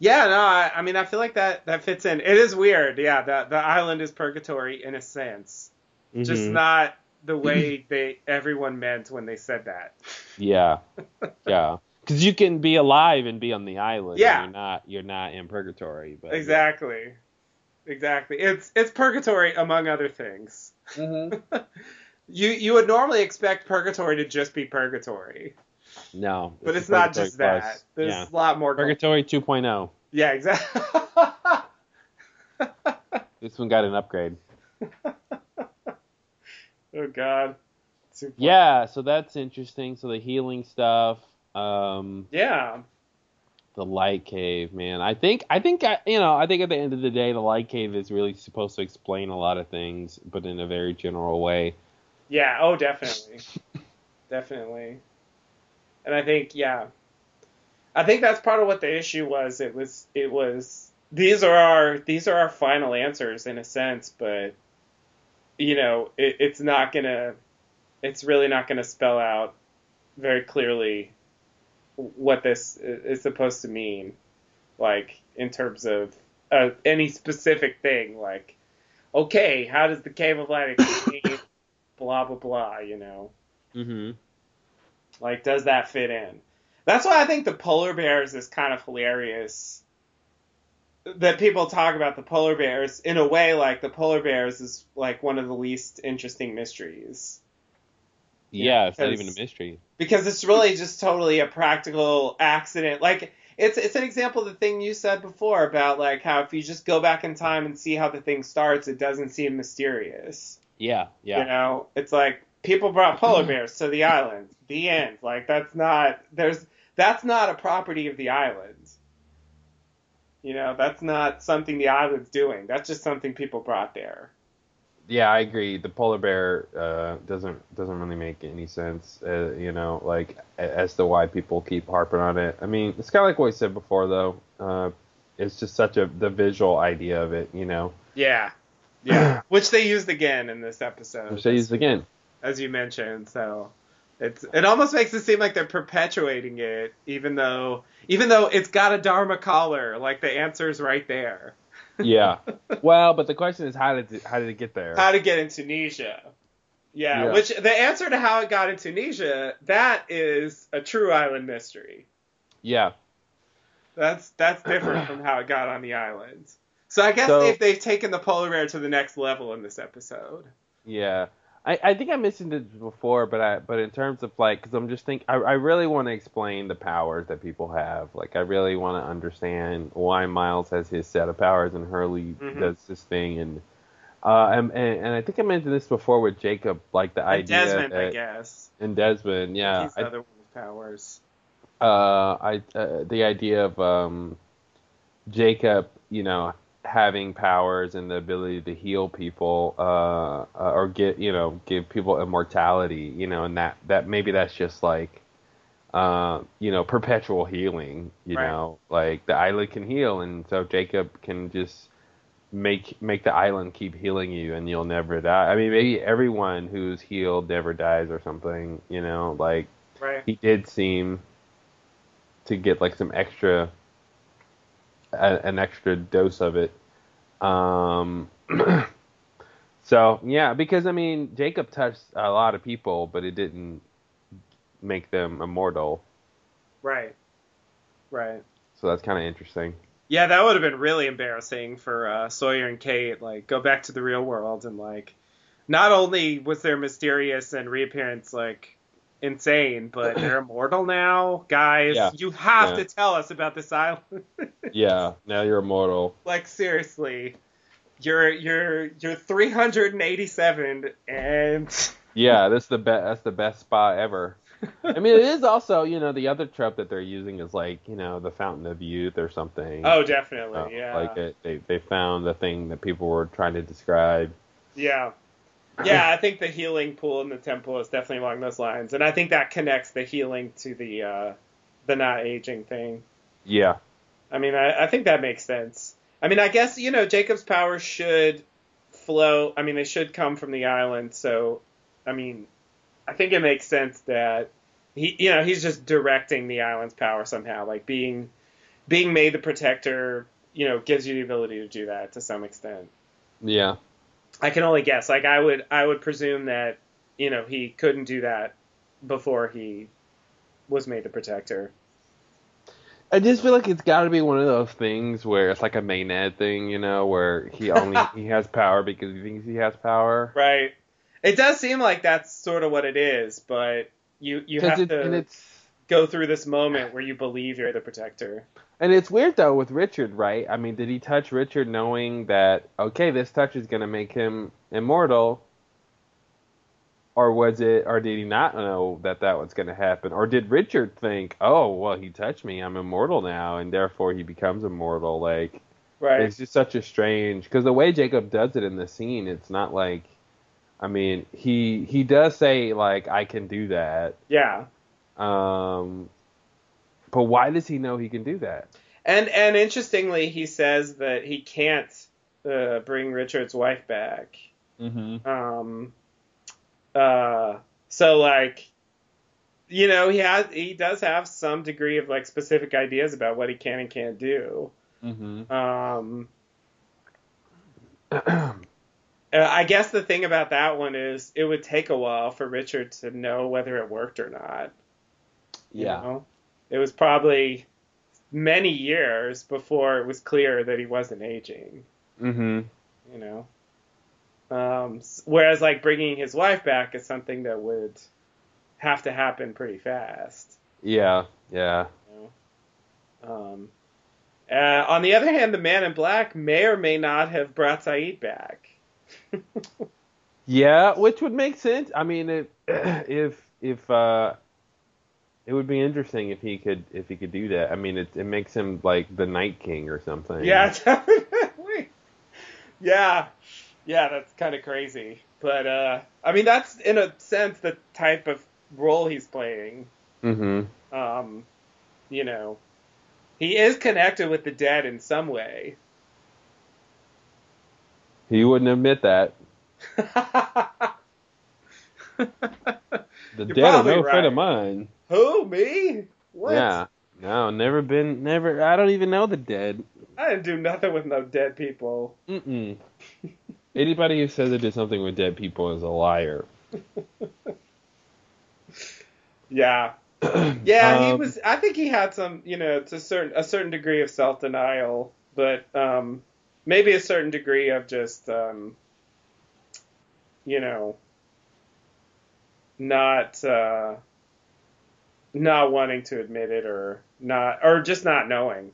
Yeah, no, I, I mean, I feel like that that fits in. It is weird, yeah. The the island is purgatory in a sense, just Mhm. not the way they everyone meant when they said that. Yeah. yeah. Because you can be alive and be on the island. Yeah. You're not. You're not in purgatory. But Exactly, exactly. It's it's purgatory among other things. Mm-hmm. you you would normally expect purgatory to just be purgatory, No. but this it's not Purgatory just that. There's yeah. a lot more. Purgatory 2.0. Yeah, exactly. This one got an upgrade. oh God. Yeah, so that's interesting. So the healing stuff. Um, Yeah. the light cave, man. I think I think I, you know I think at the end of the day, the light cave is really supposed to explain a lot of things, but in a very general way. Yeah. Oh, definitely, definitely. And I think, yeah, I think that's part of what the issue was. It was, it was. These are our these are our final answers in a sense, but you know, it, it's not gonna. It's really not gonna spell out very clearly what this is supposed to mean, like in terms of uh, any specific thing. Like, okay, how does the cave of light explain blah blah blah? You know. Mm-hmm. Like, does that fit in? That's why I think the polar bears is kind of hilarious. That people talk about the polar bears in a way like the polar bears is like one of the least interesting mysteries. Yeah, it's not even a mystery. Because it's really just totally a practical accident. Like it's it's an example of the thing you said before about like how if you just go back in time and see how the thing starts, it doesn't seem mysterious. Yeah, yeah. You know, it's like people brought polar bears to the island. The end. Like that's not there's that's not a property of the island. You know, that's not something the island's doing. That's just something people brought there. Yeah, I agree. The polar bear uh, doesn't doesn't really make any sense. Uh, you know, like as to why people keep harping on it. I mean, it's kind of like what I said before, though. Uh, it's just such a the visual idea of it. You know, Yeah. Yeah. Which they used again in this episode. which they use again. as you mentioned. So it's it almost makes it seem like they're perpetuating it, even though even though it's got a Dharma collar. Like the answer's right there. Yeah. well, but the question is, how did it, how did it get there? How to get in Tunisia? Yeah, Yeah. which the answer to how it got in Tunisia that is a true island mystery. yeah. That's that's different from how it got on the island. So I guess So- they've they've taken the polar bear to the next level in this episode. Yeah, I, I think I mentioned it before, but I but in terms of like, because I'm just think I, I really want to explain the powers that people have. Like, I really want to understand why Miles has his set of powers and Hurley Mhm. does this thing, and uh, and, and and I think I mentioned this before with Jacob, like the And idea Desmond, that I guess. and Desmond, yeah, He's the I, other one with powers. uh, I uh, the idea of um, Jacob, you know, having powers and the ability to heal people, uh, uh, or get you know give people immortality, you know, and that that maybe that's just like, uh, you know, perpetual healing, you Right. know, like the island can heal, and so Jacob can just make make the island keep healing you and you'll never die. I mean, maybe everyone who's healed never dies or something, you know, like Right. he did seem to get like some extra a, an extra dose of it um so yeah because i mean jacob touched a lot of people but it didn't make them immortal Right. Right. so that's kind of interesting Yeah, that would have been really embarrassing for uh, Sawyer and Kate. Like, go back to the real world and like, not only was their mysterious and reappearance like insane, but they're immortal now, guys. Yeah. You have Yeah. to tell us about this island. yeah now you're immortal like seriously, you're you're you're 387 and yeah that's the best that's the best spot ever i mean it is also you know the other trope that they're using is like you know the fountain of youth or something oh, definitely, Uh, yeah, like it, they they found the thing that people were trying to describe yeah. Yeah, I think the healing pool in the temple is definitely along those lines, and I think that connects the healing to the uh, the not aging thing. yeah I mean, I, I think that makes sense. I mean, I guess you know Jacob's power should flow. I mean, they should come from the island. So, I mean, I think it makes sense that he, you know, he's just directing the island's power somehow. Like being being made the protector, you know, gives you the ability to do that to some extent. yeah I can only guess. Like I would, I would presume that you know he couldn't do that before he was made the protector. I just feel like it's got to be one of those things where it's like a Maynard thing, you know, where he only he has power because he thinks he has power. Right. It does seem like that's sort of what it is, but you you have it- to and it's go through this moment where you believe you're the protector. and it's weird though with Richard, right? I mean, did he touch Richard knowing that okay, this touch is gonna make him immortal? or was it, or did he not know that that was going to happen, or did Richard think, oh, well, he touched me, I'm immortal now, and therefore he becomes immortal? Like, Right. it's just such a strange because the way Jacob does it in the scene, it's not like, I mean, he he does say like I can do that, Yeah. Um, but why does he know he can do that? And and interestingly, he says that he can't uh, bring Richard's wife back. Mm-hmm. Um, uh, so like, you know, he has he does have some degree of like specific ideas about what he can and can't do. Mm-hmm. Um, uh, I guess the thing about that one is it would take a while for Richard to know whether it worked or not. You Yeah. know? It was probably many years before it was clear that he wasn't aging, Mm-hmm. you know. Um, whereas like bringing his wife back is something that would have to happen pretty fast. Yeah. Yeah. Um, uh, on the other hand, the Man in Black may or may not have brought Sayid back. Yeah, which would make sense. I mean, if if if uh, it would be interesting if he could if he could do that. I mean, it it makes him like the Night King or something. Yeah, definitely. Yeah, yeah, that's kind of crazy. But uh, I mean, that's in a sense the type of role he's playing. Mm-hmm. Um, you know, he is connected with the dead in some way. He wouldn't admit that. The You're dead are no friend of mine. Who me? What? Yeah. No, never been, never. I don't even know the dead. I didn't do nothing with no dead people. Mm-mm. Anybody who says they did something with dead people is a liar. Yeah. Yeah, he Um, was. I think he had some, you know, to certain a certain degree of self denial, but um, maybe a certain degree of just, um, you know, not uh, not wanting to admit it or not, or just not knowing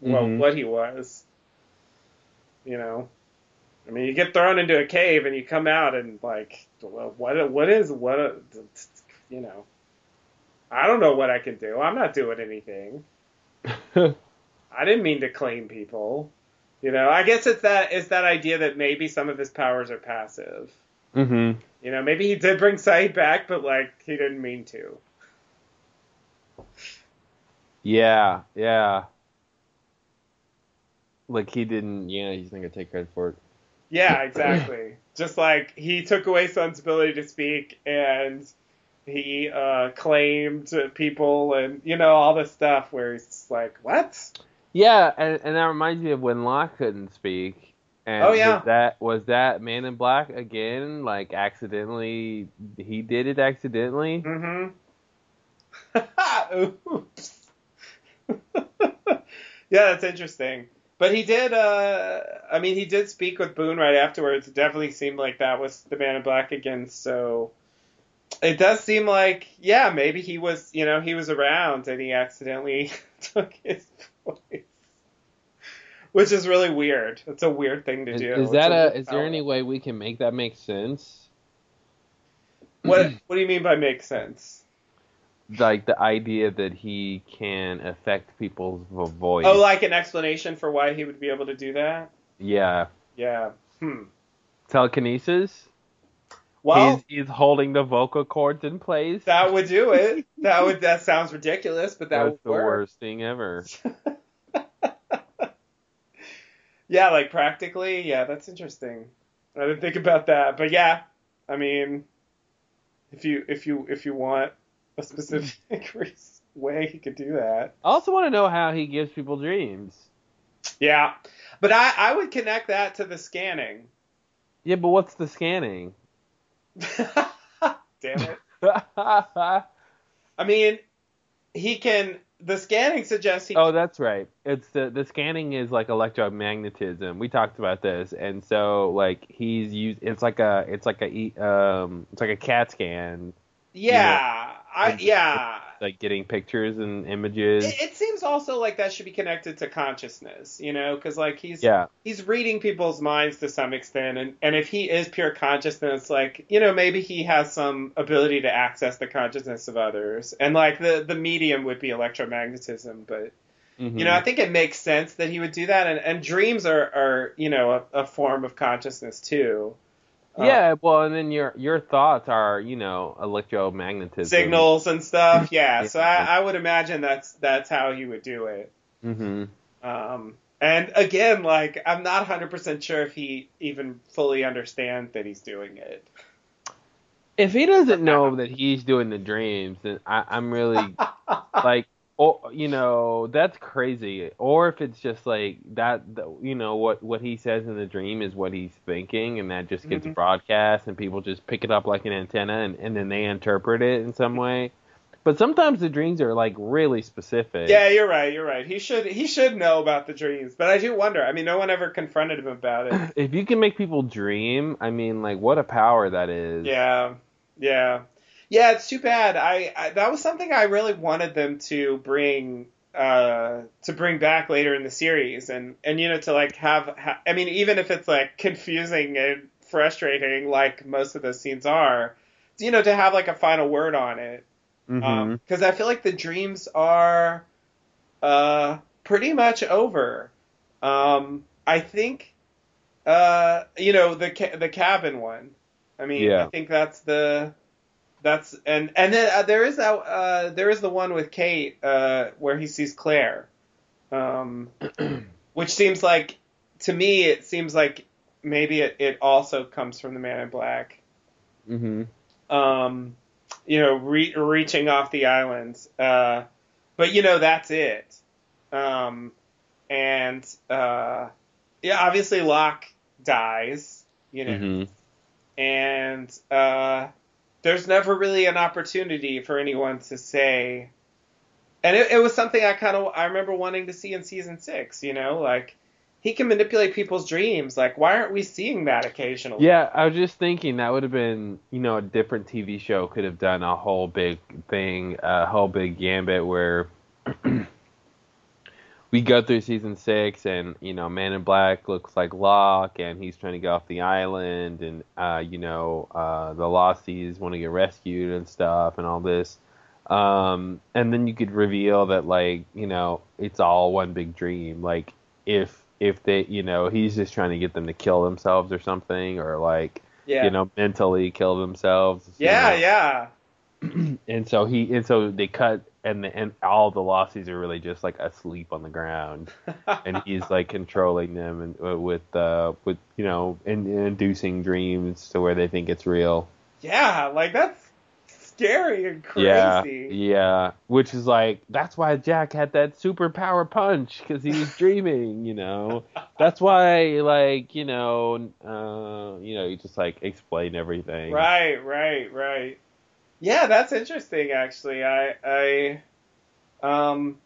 what Mhm. what he was. You know, I mean, you get thrown into a cave and you come out and like, well, what what is what, a, you know. I don't know what I can do. I'm not doing anything. I didn't mean to claim people. You know, I guess it's that it's that idea that maybe some of his powers are passive. Mm-hmm. You know, maybe he did bring Sayid back, but like he didn't mean to. Yeah, yeah. Like he didn't. Yeah, he's not gonna take credit for it. Yeah, exactly. Just like he took away Sun's ability to speak and he uh, claimed people and you know all this stuff where he's just like, what? Yeah, and, and that reminds me of when Locke couldn't speak. And Oh, yeah. was that was that Man in Black again? Like accidentally, he did it accidentally. Mm-hmm. Oops. yeah, that's interesting. But he did. Uh, I mean, he did speak with Boone right afterwards. It definitely seemed like that was the Man in Black again. So it does seem like, yeah, maybe he was. You know, he was around and he accidentally took his voice, which is really weird. It's a weird thing to Is, do. is It's that a? Is there any way we can make that make sense? What What do you mean by make sense? Like the idea that he can affect people's voice. Oh, like an explanation for why he would be able to do that? yeah, Yeah. Hmm. telekinesis. Well, he's, he's holding the vocal cords in place. That would do it. That would. That sounds ridiculous, but that That's would the work. worst thing ever. Yeah, like practically. Yeah, that's interesting. I didn't think about that, but yeah, I mean, if you if you if you want a specific way, he could do that. I also want to know how he gives people dreams. Yeah, but I I would connect that to the scanning. Yeah, but what's the scanning? Damn it. I mean, he can. The scanning suggests he. Oh, that's right. It's the the scanning is like electromagnetism. We talked about this, and so like he's used. It's like a it's like a um it's like a CAT scan. Yeah, I yeah. like getting pictures and images. It, it seems also like that should be connected to consciousness, you know, because like he's Yeah. he's reading people's minds to some extent, and and if he is pure consciousness, like you know, maybe he has some ability to access the consciousness of others, and like the the medium would be electromagnetism, but Mhm. you know, I think it makes sense that he would do that, and and dreams are are you know a, a form of consciousness too. Uh, yeah, well, and then your your thoughts are, you know, electromagnetism signals and stuff. Yeah, Yeah. so I, I would imagine that's that's how he would do it. Mm-hmm. Um, and again, like I'm not 100% sure if he even fully understands that he's doing it. If he doesn't know that he's doing the dreams, then I, I'm really like, oh, you know, that's crazy. Or if it's just like that, you know, what what he says in the dream is what he's thinking, and that just gets Mhm. broadcast, and people just pick it up like an antenna, and, and then they interpret it in some way. But sometimes the dreams are like really specific. Yeah, you're right. You're right. He should he should know about the dreams, but I do wonder. I mean, no one ever confronted him about it. If you can make people dream, I mean, like, what a power that is. Yeah, yeah, yeah. It's too bad. I, I that was something I really wanted them to bring uh to bring back later in the series, and and you know to like have. ha- I mean, even if it's like confusing and frustrating, like most of those scenes are, you know, to have like a final word on it. Because I feel like the dreams are uh pretty much over. Um, I think, uh, you know, the ca- the cabin one. I mean, Yeah. I think that's the that's and and then uh, there is that uh there is the one with Kate uh where he sees Claire, um, which seems like to me it seems like maybe it, it also comes from the Man in Black. Mm-hmm. Um, you know, re- reaching off the islands. Uh, but you know that's it. Um, and uh, yeah, obviously Locke dies. You know, Mhm. and uh, there's never really an opportunity for anyone to say. And it, it was something I kind of I remember wanting to see in season six. You know, like he can manipulate people's dreams. Like, why aren't we seeing that occasionally? Yeah, I was just thinking that would have been, you know, a different TV show could have done a whole big thing, a whole big gambit where we go through season six and, you know, Man in Black looks like Locke and he's trying to get off the island and, uh, you know, uh, the Losties want to get rescued and stuff and all this. Um, and then you could reveal that, like, you know, it's all one big dream. Like, if if they, you know, he's just trying to get them to kill themselves or something, or like, Yeah. you know, mentally kill themselves. you Yeah, know. yeah. And so he, and so they cut, and the, and all the Losties are really just like asleep on the ground, and he's like controlling them and uh, with, uh, with you know, in, inducing dreams to where they think it's real. Yeah, like that's scary and crazy. Yeah, yeah. Which is like that's why Jack had that superpower punch because he was dreaming. You know, that's why like you know, uh, you know, you just like explain everything. Right, right, right. Yeah, that's interesting. Actually, I, I, um,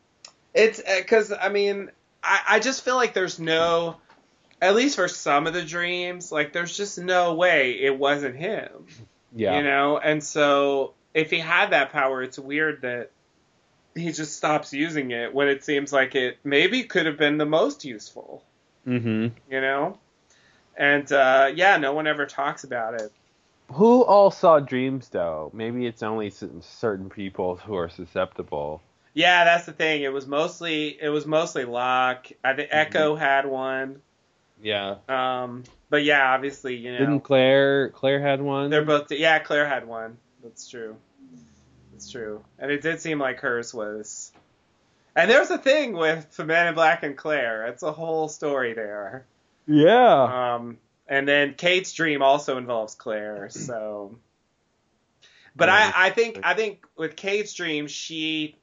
it's because I mean, I, I just feel like there's no, at least for some of the dreams, like there's just no way it wasn't him. Yeah. You know, and so if he had that power, it's weird that he just stops using it when it seems like it maybe could have been the most useful. Mm-hmm. You know, and uh, yeah, no one ever talks about it. Who all saw dreams though? Maybe it's only certain people who are susceptible. Yeah, that's the thing. It was mostly it was mostly Locke. I think Eko Mm-hmm. had one. Yeah. Um, but yeah, obviously, you know, Didn't Claire? Claire had one. they're both. Yeah, Claire had one. That's true. That's true. And it did seem like hers was. And there's a thing with the Man in Black and Claire. It's a whole story there. Yeah. Um, and then Kate's dream also involves Claire. So, but I, I think I think with Kate's dream, she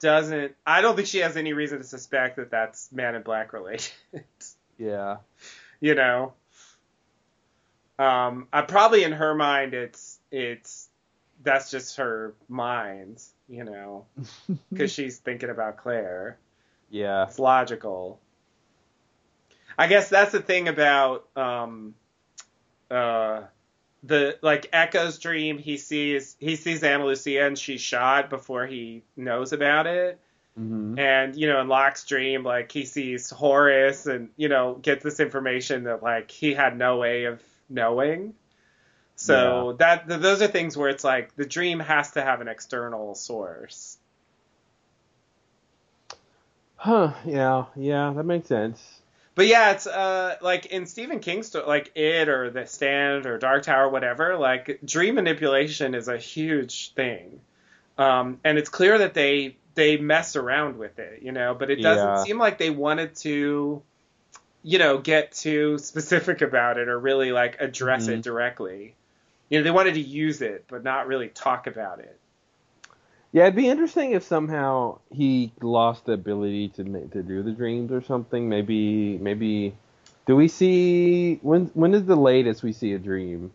doesn't. I don't think she has any reason to suspect that that's Man in Black related. Yeah. you know. Um, I probably in her mind, it's it's that's just her mind, you know, because she's thinking about Claire. Yeah. It's logical. I guess that's the thing about um, uh, the like Eko's dream, he sees he sees Ana Lucia and she's shot before he knows about it. Mm-hmm. And you know, in Locke's dream, like he sees Horace and you know gets this information that like he had no way of knowing. So that th- those are things where it's like the dream has to have an external source. Huh? Yeah, yeah, that makes sense. But yeah, it's uh like in Stephen King's like it or The Stand or Dark Tower, whatever. Like dream manipulation is a huge thing, um, and it's clear that they they mess around with it, you know. But it doesn't Yeah. seem like they wanted to, you know, get too specific about it or really like address Mhm. it directly. You know, they wanted to use it, but not really talk about it. Yeah, it'd be interesting if somehow he lost the ability to to do the dreams or something. Maybe, maybe. Do we see when? When is the latest we see a dream?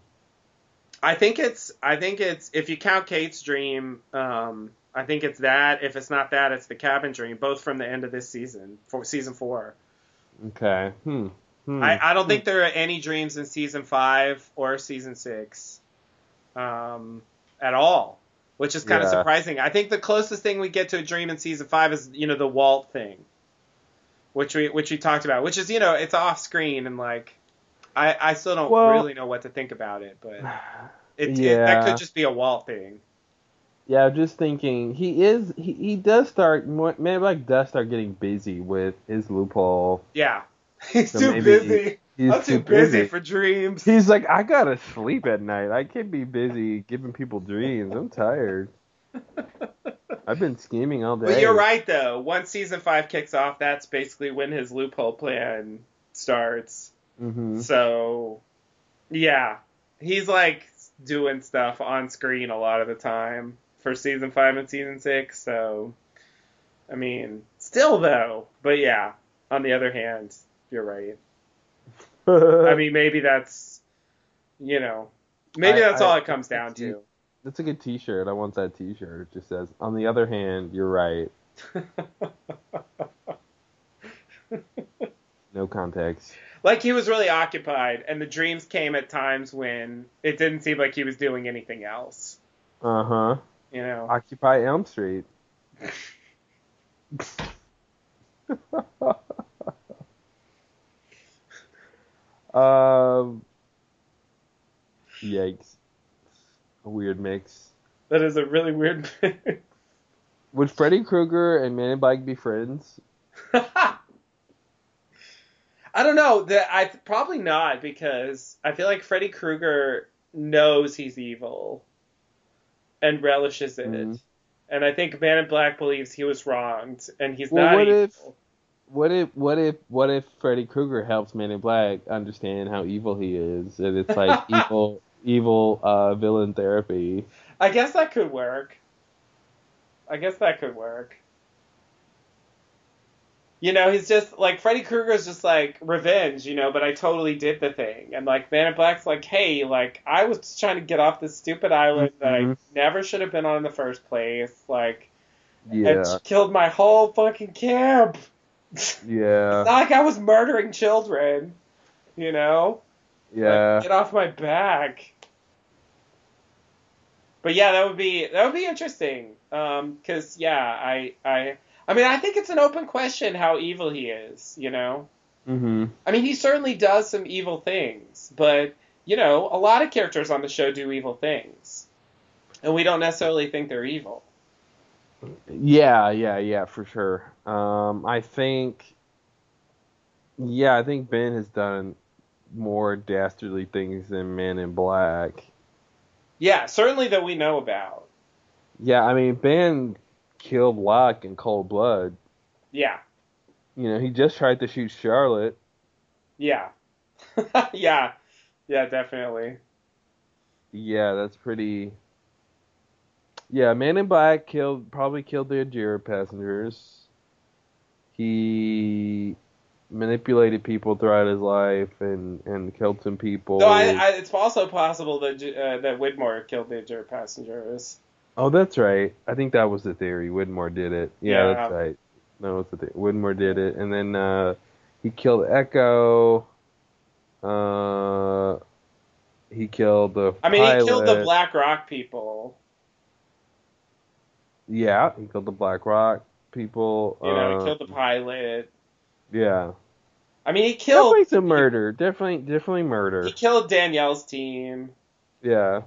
I think it's I think it's if you count Kate's dream, um, I think it's that. If it's not that, it's the cabin dream, both from the end of this season, for season four. Okay. Hmm. hmm. I, I don't think there are any dreams in season five or season six, um, at all, which is kind of surprising. I think the closest thing we get to a dream in season five is you know the Walt thing, which we which we talked about, which is you know it's off screen and like I I still don't Well- really know what to think about it, but it, it that could just be a Walt thing. Yeah, I'm just thinking he is he, he does start more- Man in does start getting busy with his loophole. Yeah. He's So too maybe busy. He's I'm too, busy. busy. for dreams. He's like, I gotta sleep at night. I can't be busy giving people dreams. I'm tired. I've been scheming all day. But you're right though. Once season five kicks off, that's basically when his loophole plan starts. hmm So, yeah, he's like doing stuff on screen a lot of the time for season five and season six. So, I mean, still though. But yeah, on the other hand, you're right. I mean, maybe that's, you know, maybe I- that's I- all it comes down to. That's a good T-shirt. I want that T-shirt. It just says, "On the other hand, you're right." No context. like he was really occupied, and the dreams came at times when it didn't seem like he was doing anything else. Uh huh. You know. Occupy Elm Street. um. Yikes. A weird mix. That is a really weird. mix. Would Freddy Krueger and Man in Black be friends? I don't know. That I probably not because I feel like Freddy Krueger knows he's evil and relishes it, Mhm. and I think Man in Black believes he was wronged and he's Well, not what evil. if, what if, what if, what if Freddy Krueger helps Man in Black understand how evil he is, and it's like evil, evil uh, villain therapy. I guess that could work. I guess that could work. You know, he's just like Freddy Krueger's just like revenge, you know, but I totally did the thing. And like Man in Black's like, hey, like I was just trying to get off this stupid island that I Mhm. never should have been on in the first place. Like Yeah, and killed my whole fucking camp. Yeah, It's not like I was murdering children. You know? yeah. Like, get off my back. But yeah, that would be that would be interesting. Um, cause yeah, I I I mean I think it's an open question how evil he is. You know, hmm I mean he certainly does some evil things, but you know a lot of characters on the show do evil things, and we don't necessarily think they're evil. Yeah, yeah, yeah, for sure. Um, I think, yeah, I think Ben has done more dastardly things than Man in Black. Yeah, certainly that we know about. Yeah, I mean Ben killed Locke in cold blood. Yeah, You know, he just tried to shoot Charlotte. yeah, yeah, yeah, definitely. Yeah, that's pretty. Yeah, Man in Black killed probably killed the Ajira passengers. He manipulated people throughout his life and and killed some people. So I, I, it's also possible that uh, that Widmore killed the Ajira passengers. Oh, that's right. I think that was the theory. Widmore did it. Yeah, Yeah. that's right. That was the theory. Widmore did it, and then uh, he killed Eko. Uh, He killed the. I mean, he killed the. Black Rock people. Yeah, he killed the Black Rock people. You know, uh, he killed the pilot. Yeah. I mean, he killed Definitely some murder. Definitely, definitely murder. he killed Danielle's team. Yeah.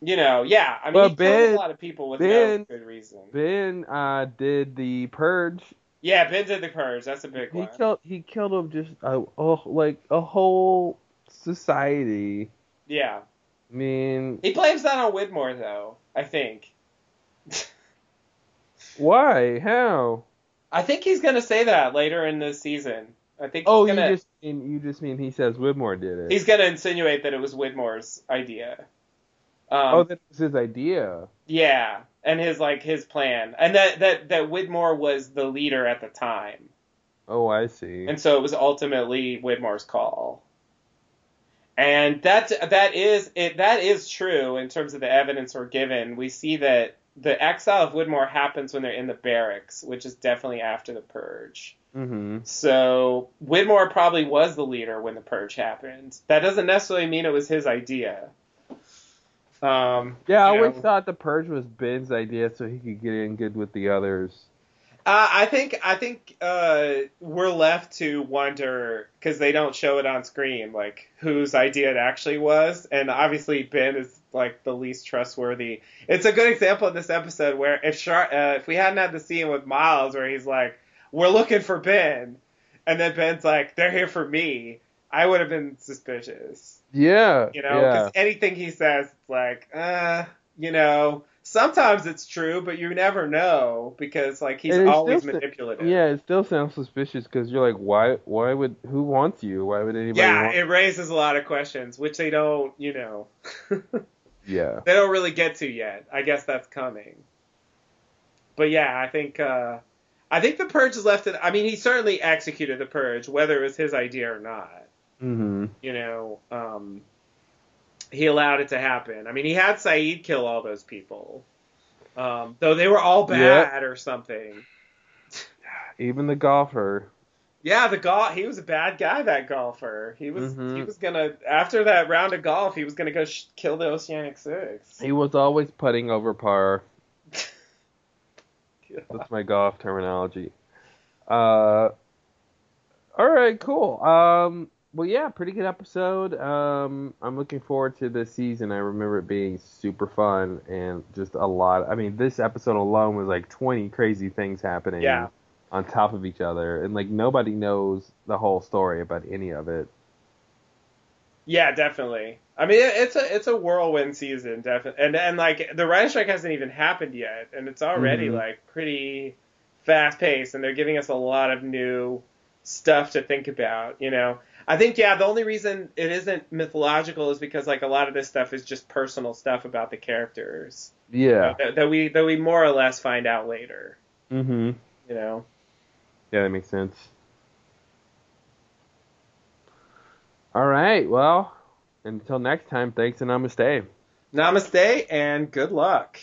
You know, yeah. I mean, Well, he killed a lot of people with Ben- no good reason. Ben uh, did the purge. Yeah, Ben did the purge. That's a big He one. killed. He killed him just a, oh, like a whole society. Yeah. I mean, He blames that on Widmore, though. I think. why? How? I think he's gonna say that later in this season. I think. Oh, he's you gonna, just mean you just mean he says Widmore did it. He's gonna insinuate that it was Widmore's idea. Um, oh, that was his idea. Yeah, and his like his plan, and that that that Widmore was the leader at the time, Oh, I see. and so it was ultimately Widmore's call. And that that is it. That is true in terms of the evidence we're given. We see that the exile of Widmore happens when they're in the barracks, which is definitely after the purge. Mm-hmm. So Widmore probably was the leader when the purge happened. That doesn't necessarily mean it was his idea. Um, Yeah, I always know. thought the purge was Ben's idea so he could get in good with the others. Uh, I think I think uh, we're left to wonder because they don't show it on screen, like whose idea it actually was, and obviously Ben is like the least trustworthy. It's a good example in this episode where if Char- uh, if we hadn't had the scene with Miles where he's like, "We're looking for Ben," and then Ben's like, "They're here for me," I would have been suspicious. Yeah. You know, yeah. because anything he says, it's like, uh, you know, sometimes it's true, but you never know because like he's always manipulative. Yeah, it still sounds suspicious because you're like, why? Why would? Who wants you? Why would anybody? Yeah, want? it raises a lot of questions, which they don't, you know, yeah. they don't really get to yet. I guess that's coming. But yeah, I think uh I think the purge is left it. I mean, he certainly executed the purge, whether it was his idea or not. Mm-hmm. You know, um, he allowed it to happen. I mean, he had Sayid kill all those people, um, though they were all bad or something. Even the golfer. Yeah, the golf. He was a bad guy. That golfer. He was. Mhm. He was gonna after that round of golf. He was gonna go sh- kill the Oceanic Six. He was always putting over par. That's my golf terminology. Uh, all right, cool. Um, well, yeah, pretty good episode. Um, I'm looking forward to this season. I remember it being super fun and just a lot. I mean, this episode alone was like 20 crazy things happening Yeah. on top of each other, and like nobody knows the whole story about any of it. Yeah, definitely. I mean, it, it's a it's a whirlwind season, definitely, and and like the writer strike hasn't even happened yet, and it's already Mhm. like pretty fast paced, and they're giving us a lot of new stuff to think about. You know, I think yeah, the only reason it isn't mythological is because like a lot of this stuff is just personal stuff about the characters Yeah. that, that we that we more or less find out later. Mm-hmm. You know. Yeah, that makes sense. All right. Well, until next time, thanks and namaste. Namaste and good luck.